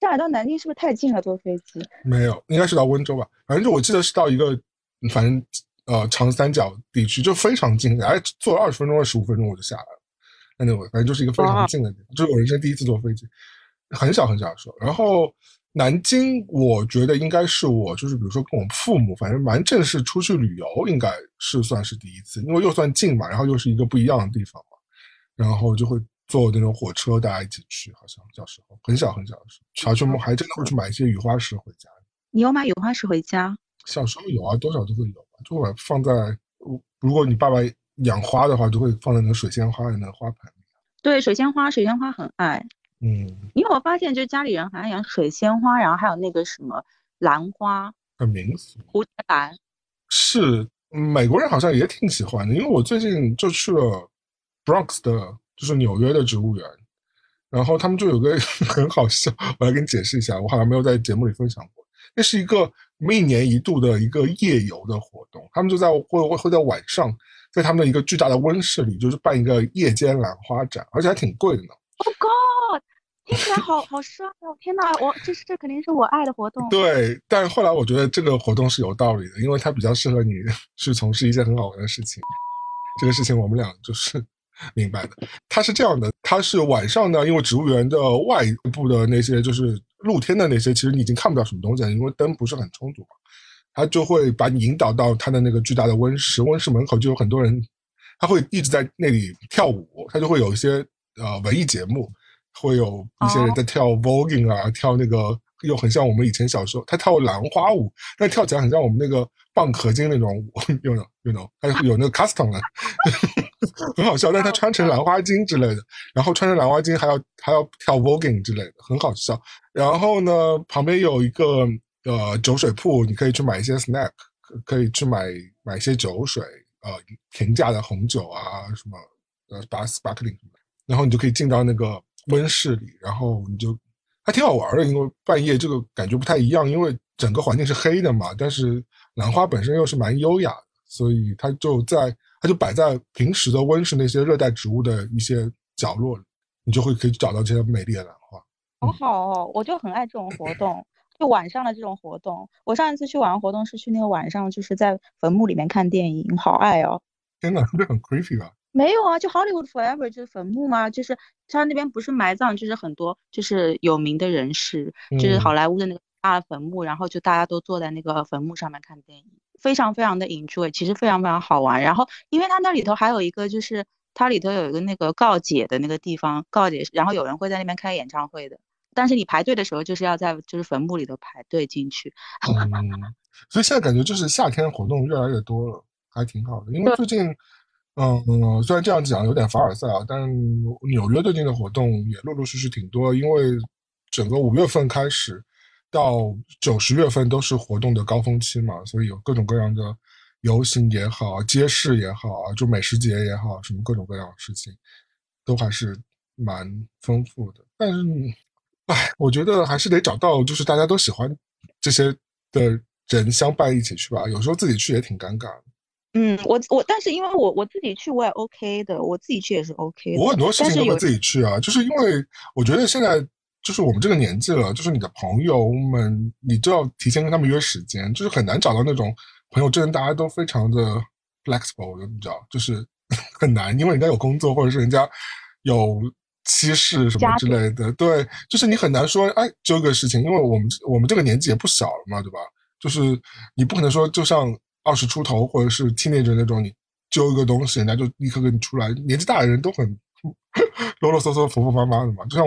Speaker 2: 上海到南京是不是太近了？坐飞机？
Speaker 1: 没有，应该是到温州吧？反正就我记得是到一个，反正。呃，长三角地区就非常近，哎，坐了二十分钟、二十五分钟我就下来了。Anyway，反正就是一个非常近的地方，这是我人生第一次坐飞机，很小很小的时候。然后南京，我觉得应该是我就是比如说跟我父母，反正蛮正式出去旅游，应该是算是第一次，因为又算近嘛，然后又是一个不一样的地方嘛，然后就会坐那种火车，大家一起去，好像小时候很小很小的时候，小时候还真的会去买一些雨花石回家。
Speaker 2: 你有买雨花石回家？
Speaker 1: 小时候有啊，多少都会有。就会放在，如果你爸爸养花的话，就会放在那个水仙花的那个花盆里。
Speaker 2: 对，水仙花，水仙花很爱。
Speaker 1: 嗯，
Speaker 2: 因为我发现，就家里人很爱养水仙花，然后还有那个什么兰花，
Speaker 1: 很民俗。
Speaker 2: 蝴蝶兰
Speaker 1: 是美国人好像也挺喜欢的，因为我最近就去了 Bronx 的，就是纽约的植物园，然后他们就有个 很好笑，我来给你解释一下，我好像没有在节目里分享过，那是一个。一年一度的一个夜游的活动，他们就在会会会在晚上，在他们的一个巨大的温室里，就是办一个夜间兰花展，而且还挺贵的呢。
Speaker 2: Oh God，听起来好 好帅哦！天哪，我这是这肯定是我爱的活动。
Speaker 1: 对，但是后来我觉得这个活动是有道理的，因为它比较适合你去从事一件很好玩的事情。这个事情我们俩就是明白的。它是这样的，它是晚上呢，因为植物园的外部的那些就是。露天的那些，其实你已经看不到什么东西了，因为灯不是很充足嘛。他就会把你引导到他的那个巨大的温室，温室门口就有很多人，他会一直在那里跳舞，他就会有一些呃文艺节目，会有一些人在跳 voguing 啊，跳那个又很像我们以前小时候，他跳兰花舞，但跳起来很像我们那个蚌壳精那种舞，有有有那种，他有那个 custom 的，很好笑。但他穿成兰花精之类的，然后穿成兰花精还要还要跳 voguing 之类的，很好笑。然后呢，旁边有一个呃酒水铺，你可以去买一些 snack，可以去买买一些酒水，呃平价的红酒啊什么，呃 sparkling 什么，然后你就可以进到那个温室里，然后你就还挺好玩的，因为半夜这个感觉不太一样，因为整个环境是黑的嘛，但是兰花本身又是蛮优雅的，所以它就在它就摆在平时的温室那些热带植物的一些角落里，你就会可以找到这些美丽的兰花。
Speaker 2: 好好哦，我就很爱这种活动，就晚上的这种活动。我上一次去晚上活动是去那个晚上，就是在坟墓里面看电影，好爱哦。
Speaker 1: 天哪，不是很 creepy 吧？
Speaker 2: 没有啊，就 Hollywood Forever 就是坟墓嘛，就是他那边不是埋葬，就是很多就是有名的人士，就是好莱坞的那个大坟墓，然后就大家都坐在那个坟墓上面看电影，非常非常的 enjoy，其实非常非常好玩。然后因为它那里头还有一个就是它里头有一个那个告解的那个地方告解，然后有人会在那边开演唱会的。但是你排队的时候就是要在就是坟墓里头排队进去。
Speaker 1: 嗯，所以现在感觉就是夏天活动越来越多了，还挺好的。因为最近，嗯，虽然这样讲有点凡尔赛啊，但纽约最近的活动也陆陆续续挺多。因为整个五月份开始到九十月份都是活动的高峰期嘛，所以有各种各样的游行也好，街市也好啊，就美食节也好，什么各种各样的事情，都还是蛮丰富的。但是。哎，我觉得还是得找到就是大家都喜欢这些的人相伴一起去吧。有时候自己去也挺尴尬的。
Speaker 2: 嗯，我我但是因为我我自己去我也 OK 的，我自己去也是 OK 的。
Speaker 1: 我很多事情都会自己去啊，就是因为我觉得现在就是我们这个年纪了，就是你的朋友们，你就要提前跟他们约时间，就是很难找到那种朋友，真的大家都非常的 flexible，你知道，就是 很难，因为人家有工作，或者是人家有。妻室什么之类的，对，就是你很难说，哎，揪个事情，因为我们我们这个年纪也不小了嘛，对吧？就是你不可能说，就像二十出头或者是青年人那种，你揪一个东西，人家就立刻跟你出来。年纪大的人都很 啰啰嗦嗦、婆婆妈妈的嘛，就像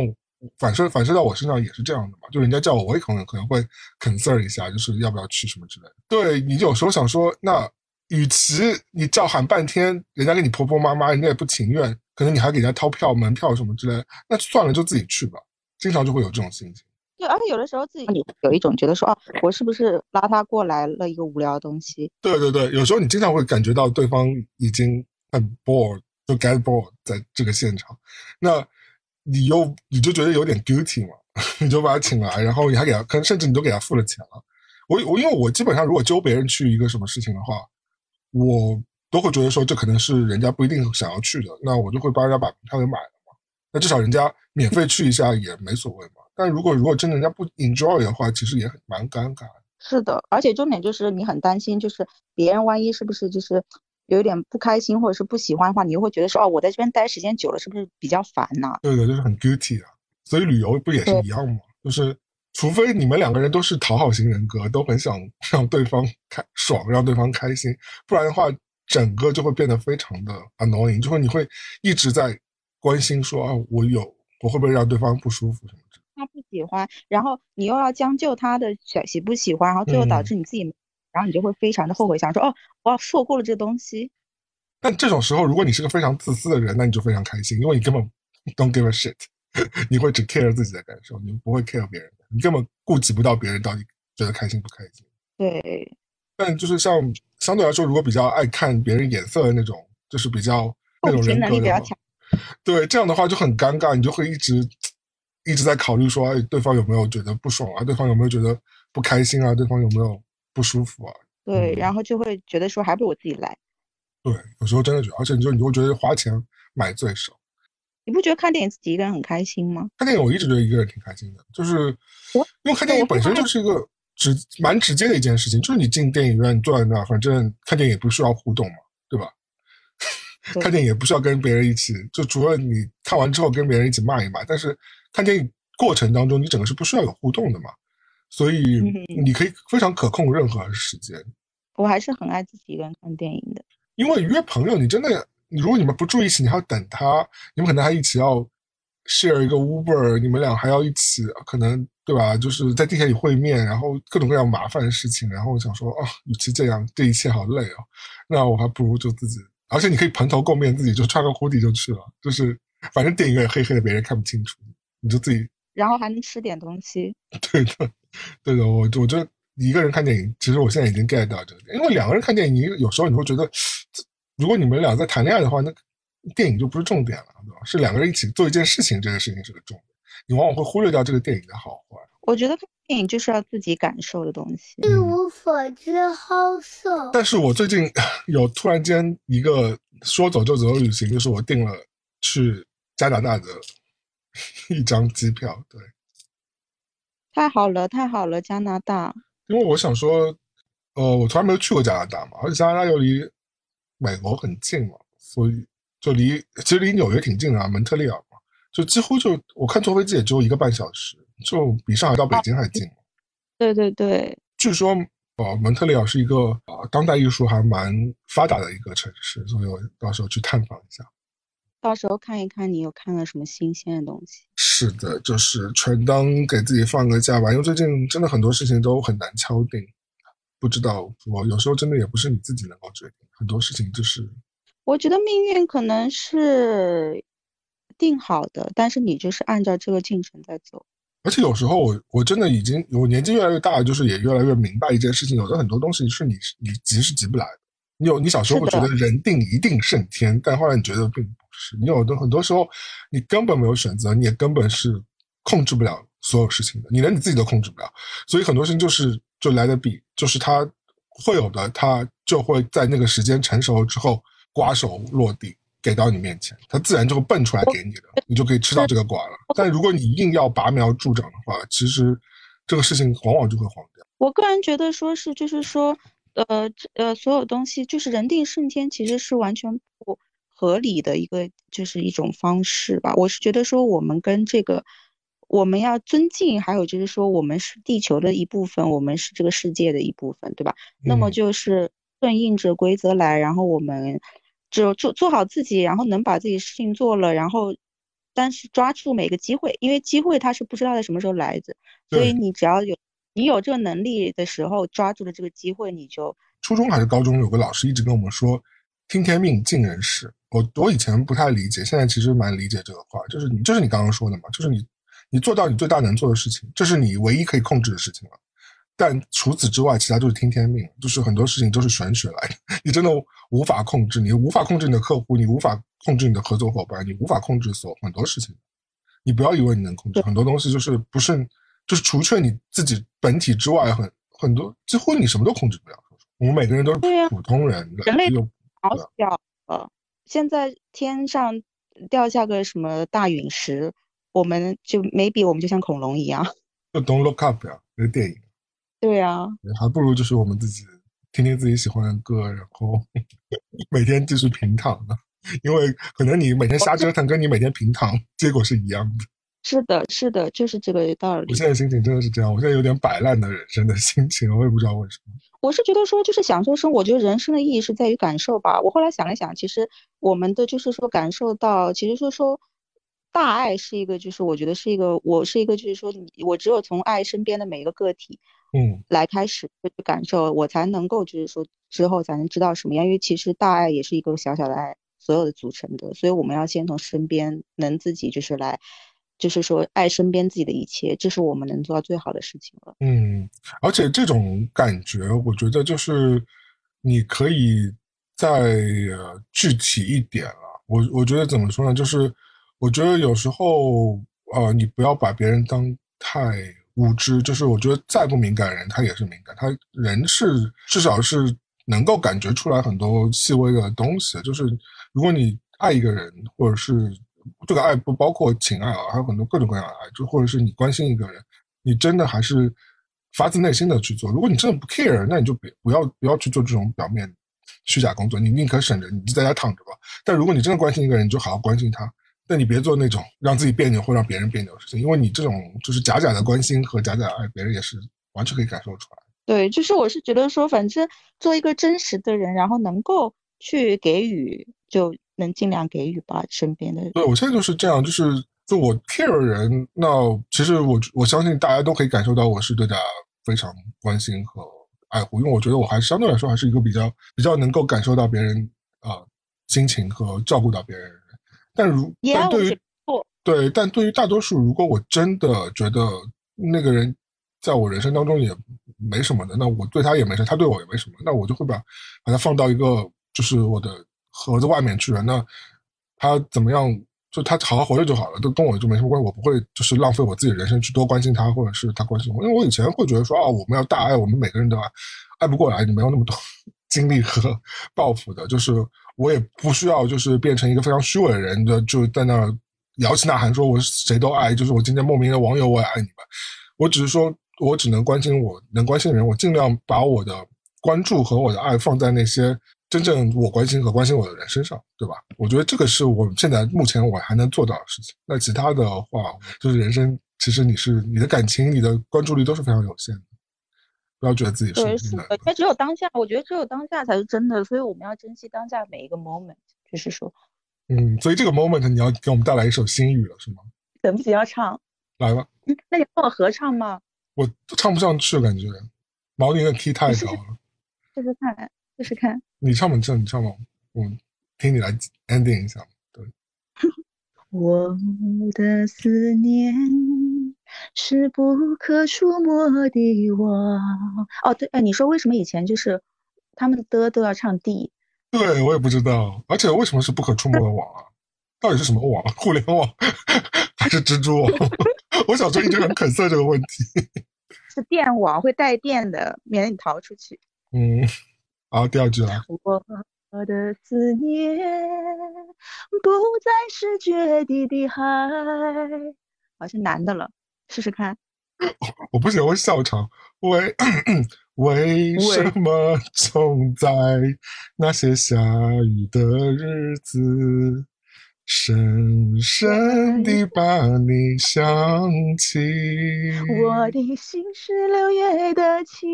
Speaker 1: 反射反射到我身上也是这样的嘛。就人家叫我，我也可能可能会 concern 一下，就是要不要去什么之类的。对你有时候想说，那与其你叫喊半天，人家跟你婆婆妈妈，人家也不情愿。可能你还给人家掏票、门票什么之类，那算了，就自己去吧。经常就会有这种心情。
Speaker 2: 对，而且有的时候自己有一种觉得说，哦，我是不是拉他过来了一个无聊的东西？
Speaker 1: 对对对，有时候你经常会感觉到对方已经很 bored，就 get bored 在这个现场，那你又你就觉得有点 guilty 嘛，你就把他请来，然后你还给他，可能甚至你都给他付了钱了。我我因为我基本上如果揪别人去一个什么事情的话，我。都会觉得说这可能是人家不一定想要去的，那我就会帮人家把票给买了嘛。那至少人家免费去一下也没所谓嘛。但如果如果真的人家不 enjoy 的话，其实也很蛮尴尬。
Speaker 2: 是的，而且重点就是你很担心，就是别人万一是不是就是有点不开心或者是不喜欢的话，你又会觉得说哦，我在这边待时间久了是不是比较烦呢？
Speaker 1: 对的，就是很 guilty 啊。所以旅游不也是一样吗？就是除非你们两个人都是讨好型人格，都很想 让对方开爽，让对方开心，不然的话。整个就会变得非常的 annoying，就会你会一直在关心说啊，我有我会不会让对方不舒服什么的。
Speaker 2: 他不喜欢，然后你又要将就他的喜喜不喜欢，然后最后导致你自己，然后你就会非常的后悔，想说哦，我要错过了这个东西。
Speaker 1: 但这种时候，如果你是个非常自私的人，那你就非常开心，因为你根本 don't give a shit，你会只 care 自己的感受，你不会 care 别人的，你根本顾及不到别人到底觉得开心不开心。
Speaker 2: 对。
Speaker 1: 但就是像相对来说，如果比较爱看别人眼色的那种，就是比较那种人格的话，对这样的话就很尴尬，你就会一直一直在考虑说，哎，对方有没有觉得不爽啊？对方有没有觉得不开心啊？对方有没有不舒服啊？
Speaker 2: 对，然后就会觉得说，还不如我自己来。
Speaker 1: 对，有时候真的觉得，而且你就你会觉得花钱买罪受。
Speaker 2: 你不觉得看电影自己一个人很开心吗？
Speaker 1: 看电影我一直觉得一个人挺开心的，就是因为看电影本身就是一个。直蛮直接的一件事情，就是你进电影院，你坐在那，反正看电影也不需要互动嘛，对吧？看电影也不需要跟别人一起，就除了你看完之后跟别人一起骂一骂，但是看电影过程当中，你整个是不需要有互动的嘛，所以你可以非常可控任何时间。
Speaker 2: 我还是很爱自己一个人看电影的，
Speaker 1: 因为约朋友，你真的，如果你们不住一起，你还要等他，你们可能还一起要 share 一个 Uber，你们俩还要一起可能。对吧？就是在地铁里会面，然后各种各样麻烦的事情，然后我想说，啊，与其这样，这一切好累哦，那我还不如就自己，而且你可以蓬头垢面，自己就穿个 hoodie 就去了，就是反正电影院黑黑的，别人看不清楚，你就自己，
Speaker 2: 然后还能吃点东西。
Speaker 1: 对的，对的，我我觉得一个人看电影，其实我现在已经 get 到这个点，因为两个人看电影，你有时候你会觉得，如果你们俩在谈恋爱的话，那电影就不是重点了，对吧？是两个人一起做一件事情，这个事情是个重点。你往往会忽略掉这个电影的好坏。
Speaker 2: 我觉得看电影就是要自己感受的东西。
Speaker 3: 一无所知，好色。
Speaker 1: 但是我最近 有突然间一个说走就走的旅行，就是我订了去加拿大的 一张机票。对，
Speaker 2: 太好了，太好了，加拿大。
Speaker 1: 因为我想说，呃，我从来没有去过加拿大嘛，而且加拿大又离美国很近嘛，所以就离其实离纽约挺近的啊，蒙特利尔嘛。就几乎就我看坐飞机也只有一个半小时，就比上海到北京还近。
Speaker 2: 对对对，
Speaker 1: 据说呃蒙特利尔是一个啊当代艺术还蛮发达的一个城市，所以我到时候去探访一下。
Speaker 2: 到时候看一看你有看了什么新鲜的东西。
Speaker 1: 是的，就是全当给自己放个假吧，因为最近真的很多事情都很难敲定，不知道我有时候真的也不是你自己能够决定，很多事情就是。
Speaker 2: 我觉得命运可能是定好的，但是你就是按照这个进程在走。
Speaker 1: 而且有时候我我真的已经我年纪越来越大，就是也越来越明白一件事情，有的很多东西是你你急是急不来的。你有你小时候会觉得人定一定胜天，但后来你觉得并你有的很多时候你根本没有选择，你也根本是控制不了所有事情的，你连你自己都控制不了。所以很多事情就是就来的比，就是它会有的，它就会在那个时间成熟之后瓜手落地给到你面前，它自然就会蹦出来给你的，你就可以吃到这个瓜了。但如果你硬要拔苗助长的话，其实这个事情往往就会黄掉。
Speaker 2: 我个人觉得说是就是说。呃，呃，所有东西就是人定胜天，其实是完全不合理的一个，就是一种方式吧。我是觉得说，我们跟这个，我们要尊敬，还有就是说，我们是地球的一部分，我们是这个世界的一部分，对吧？那么就是顺应着规则来，然后我们只有做做好自己，然后能把自己事情做了，然后但是抓住每个机会，因为机会它是不知道在什么时候来的，所以你只要有。你有这个能力的时候，抓住了这个机会，你就
Speaker 1: 初中还是高中有个老师一直跟我们说“听天命，尽人事”。我我以前不太理解，现在其实蛮理解这个话，就是你就是你刚刚说的嘛，就是你你做到你最大能做的事情，这是你唯一可以控制的事情了。但除此之外，其他就是听天命，就是很多事情都是玄学来的，你真的无法控制，你无法控制你的客户，你无法控制你的合作伙伴，你无法控制所很多事情。你不要以为你能控制很多东西，就是不是。就是除却你自己本体之外，很很多几乎你什么都控制不了。我们每个人都是普通人，
Speaker 2: 人类好小呃，现在天上掉下个什么大陨石，我们就 maybe 我们就像恐龙一样。
Speaker 1: 就 Don't Look Up 呀，那个电影。
Speaker 2: 对啊，
Speaker 1: 还不如就是我们自己听听自己喜欢的歌，然后 每天继续平躺呢。因为可能你每天瞎折腾，跟你每天平躺结果是一样的。
Speaker 2: 是的，是的，就是这个道理。
Speaker 1: 我现在心情真的是这样，我现在有点摆烂的人生的心情，我也不知道为什么。
Speaker 2: 我是觉得说，就是享受生活，我觉得人生的意义是在于感受吧。我后来想了想，其实我们的就是说感受到，其实说说大爱是一个，就是我觉得是一个，我是一个，就是说你我只有从爱身边的每一个个体，
Speaker 1: 嗯，
Speaker 2: 来开始去感受，我才能够就是说之后才能知道什么样。因为其实大爱也是一个小小的爱，所有的组成的，所以我们要先从身边能自己就是来。就是说，爱身边自己的一切，这是我们能做到最好的事情了。
Speaker 1: 嗯，而且这种感觉，我觉得就是你可以再具体一点了。我我觉得怎么说呢？就是我觉得有时候，呃，你不要把别人当太无知。就是我觉得再不敏感的人，他也是敏感。他人是至少是能够感觉出来很多细微的东西。就是如果你爱一个人，或者是。这个爱不包括情爱啊，还有很多各种各样的爱，就或者是你关心一个人，你真的还是发自内心的去做。如果你真的不 care，那你就别不要不要去做这种表面虚假工作，你宁可省着，你就在家躺着吧。但如果你真的关心一个人，你就好好关心他。但你别做那种让自己别扭或让别人别扭的事情，因为你这种就是假假的关心和假假的爱，别人也是完全可以感受出来。
Speaker 2: 对，就是我是觉得说，反正做一个真实的人，然后能够去给予就。能尽量给予吧，身边的。
Speaker 1: 对，我现在就是这样，就是就我 care 人，那其实我我相信大家都可以感受到我是对他非常关心和爱护，因为我觉得我还相对来说还是一个比较比较能够感受到别人啊心情和照顾到别人。但如但对于对，但对于大多数，如果我真的觉得那个人在我人生当中也没什么的，那我对他也没事，他对我也没什么，那我就会把把他放到一个就是我的。盒子外面去了，那他怎么样？就他好好活着就好了，都跟我就没什么关系。我不会就是浪费我自己人生去多关心他，或者是他关心我。因为我以前会觉得说啊，我们要大爱，我们每个人都爱，爱不过来，你没有那么多 精力和抱负的。就是我也不需要就是变成一个非常虚伪的人，就就在那摇旗呐喊说我谁都爱，就是我今天莫名的网友我也爱你们。我只是说我只能关心我能关心的人，我尽量把我的关注和我的爱放在那些。真正我关心和关心我的人身上，对吧？我觉得这个是我现在目前我还能做到的事情。那其他的话，就是人生，其实你是你的感情、你的关注力都是非常有限的。不要觉得自己，是的。
Speaker 2: 是的，因为只有当下，我觉得只有当下才是真的，所以我们要珍惜当下每一个 moment。就是说，
Speaker 1: 嗯，所以这个 moment 你要给我们带来一首新语了，是吗？
Speaker 2: 等不及要唱，
Speaker 1: 来吧，
Speaker 2: 那你跟我合唱吗？
Speaker 1: 我唱不上去，感觉毛宁的 key 太高了。
Speaker 2: 试试看，试试看。
Speaker 1: 你唱吧，你唱，你唱吧，我听你来 ending 一下。对，
Speaker 2: 我的思念是不可触摸的网。哦，对，哎，你说为什么以前就是他们的都要唱 D？
Speaker 1: 对我也不知道，而且为什么是不可触摸的网啊？到底是什么网？互联网还是蜘蛛网？我小时候一直很肯色这个问题。
Speaker 2: 是电网，会带电的，免得你逃出去。
Speaker 1: 嗯，好，第二句了。
Speaker 2: 我的思念不再是决堤的海，好像男的了，试试看。
Speaker 1: 我不行，我笑场。为为什么总在那些下雨的日子，深深地把你想起？
Speaker 2: 我的心是六月的晴。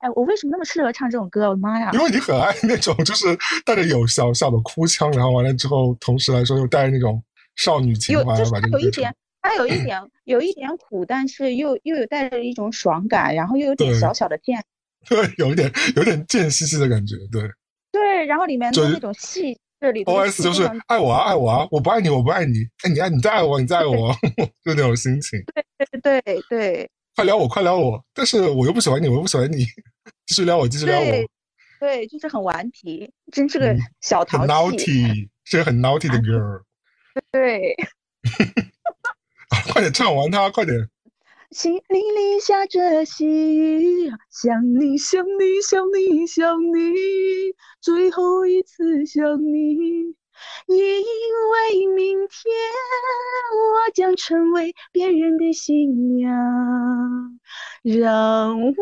Speaker 2: 哎，我为什么那么适合唱这种歌？我的妈呀！
Speaker 1: 因为你很爱那种，就是带着有小小的哭腔，然后完了之后，同时来说又带着那种少女情怀，
Speaker 2: 就是
Speaker 1: 它
Speaker 2: 有一点。它有一点有一点苦，但是又又有带着一种爽感，然后又有点小小的贱，
Speaker 1: 对，有一点有点贱兮兮的感觉，对，
Speaker 2: 对，然后里面的那种戏，这里
Speaker 1: O S 就是爱我啊，爱我啊，我不爱你，我不爱你，哎，你爱你再爱我，你再爱我，就那种心情，
Speaker 2: 对对对。对，
Speaker 1: 快撩我，快撩我，但是我又不喜欢你，我又不喜欢你，继续撩我，继续撩我，
Speaker 2: 对，就是很顽皮，真是个小淘
Speaker 1: 气，很 naughty，是个很 naughty 的 girl，
Speaker 2: 对。
Speaker 1: 快点唱完它，快点！
Speaker 2: 淅沥沥下着细雨，想你想你想你想你，最后一次想你。因为明天我将成为别人的新娘，让我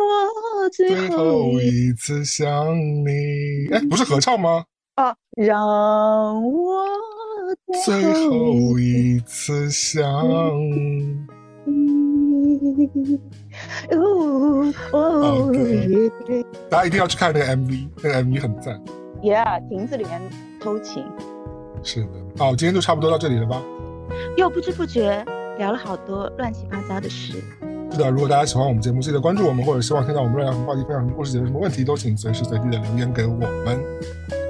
Speaker 2: 最
Speaker 1: 后一次想你。哎，不是合唱吗？
Speaker 2: 啊，让我。
Speaker 1: 最后一次想
Speaker 2: 你，哦哦，
Speaker 1: 大家一定要去看那个 MV，那个 MV 很赞。
Speaker 2: Yeah，亭子里面偷情。
Speaker 1: 是的，好，今天就差不多到这里了吧？
Speaker 2: 又不知不觉聊了好多乱七八糟的事。
Speaker 1: 是的，如果大家喜欢我们节目，记得关注我们，或者希望听到我们乱聊什么话题、分享什么故事、解决什么问题，都请随时随地的留言给我们。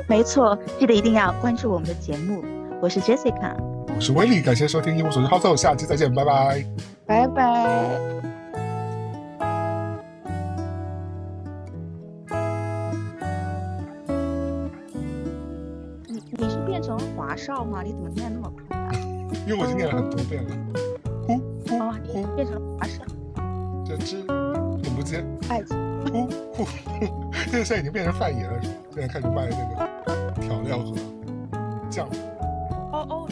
Speaker 2: 没错，记得一定要关注我们的节目。我是 Jessica，
Speaker 1: 我是威利，感谢收听一无所知 h o 下期再见，拜拜，
Speaker 2: 拜拜。你你是变成华少吗？你怎么念那么快啊？
Speaker 1: 因为我已经念了很多遍了。呼呼
Speaker 2: 哦，你变成华少，
Speaker 1: 这只很不接。
Speaker 2: 爱情。
Speaker 1: 呼呼，现在现在已经变成范爷了，是吧？现在开始卖那个调料和酱。
Speaker 2: 哦哦。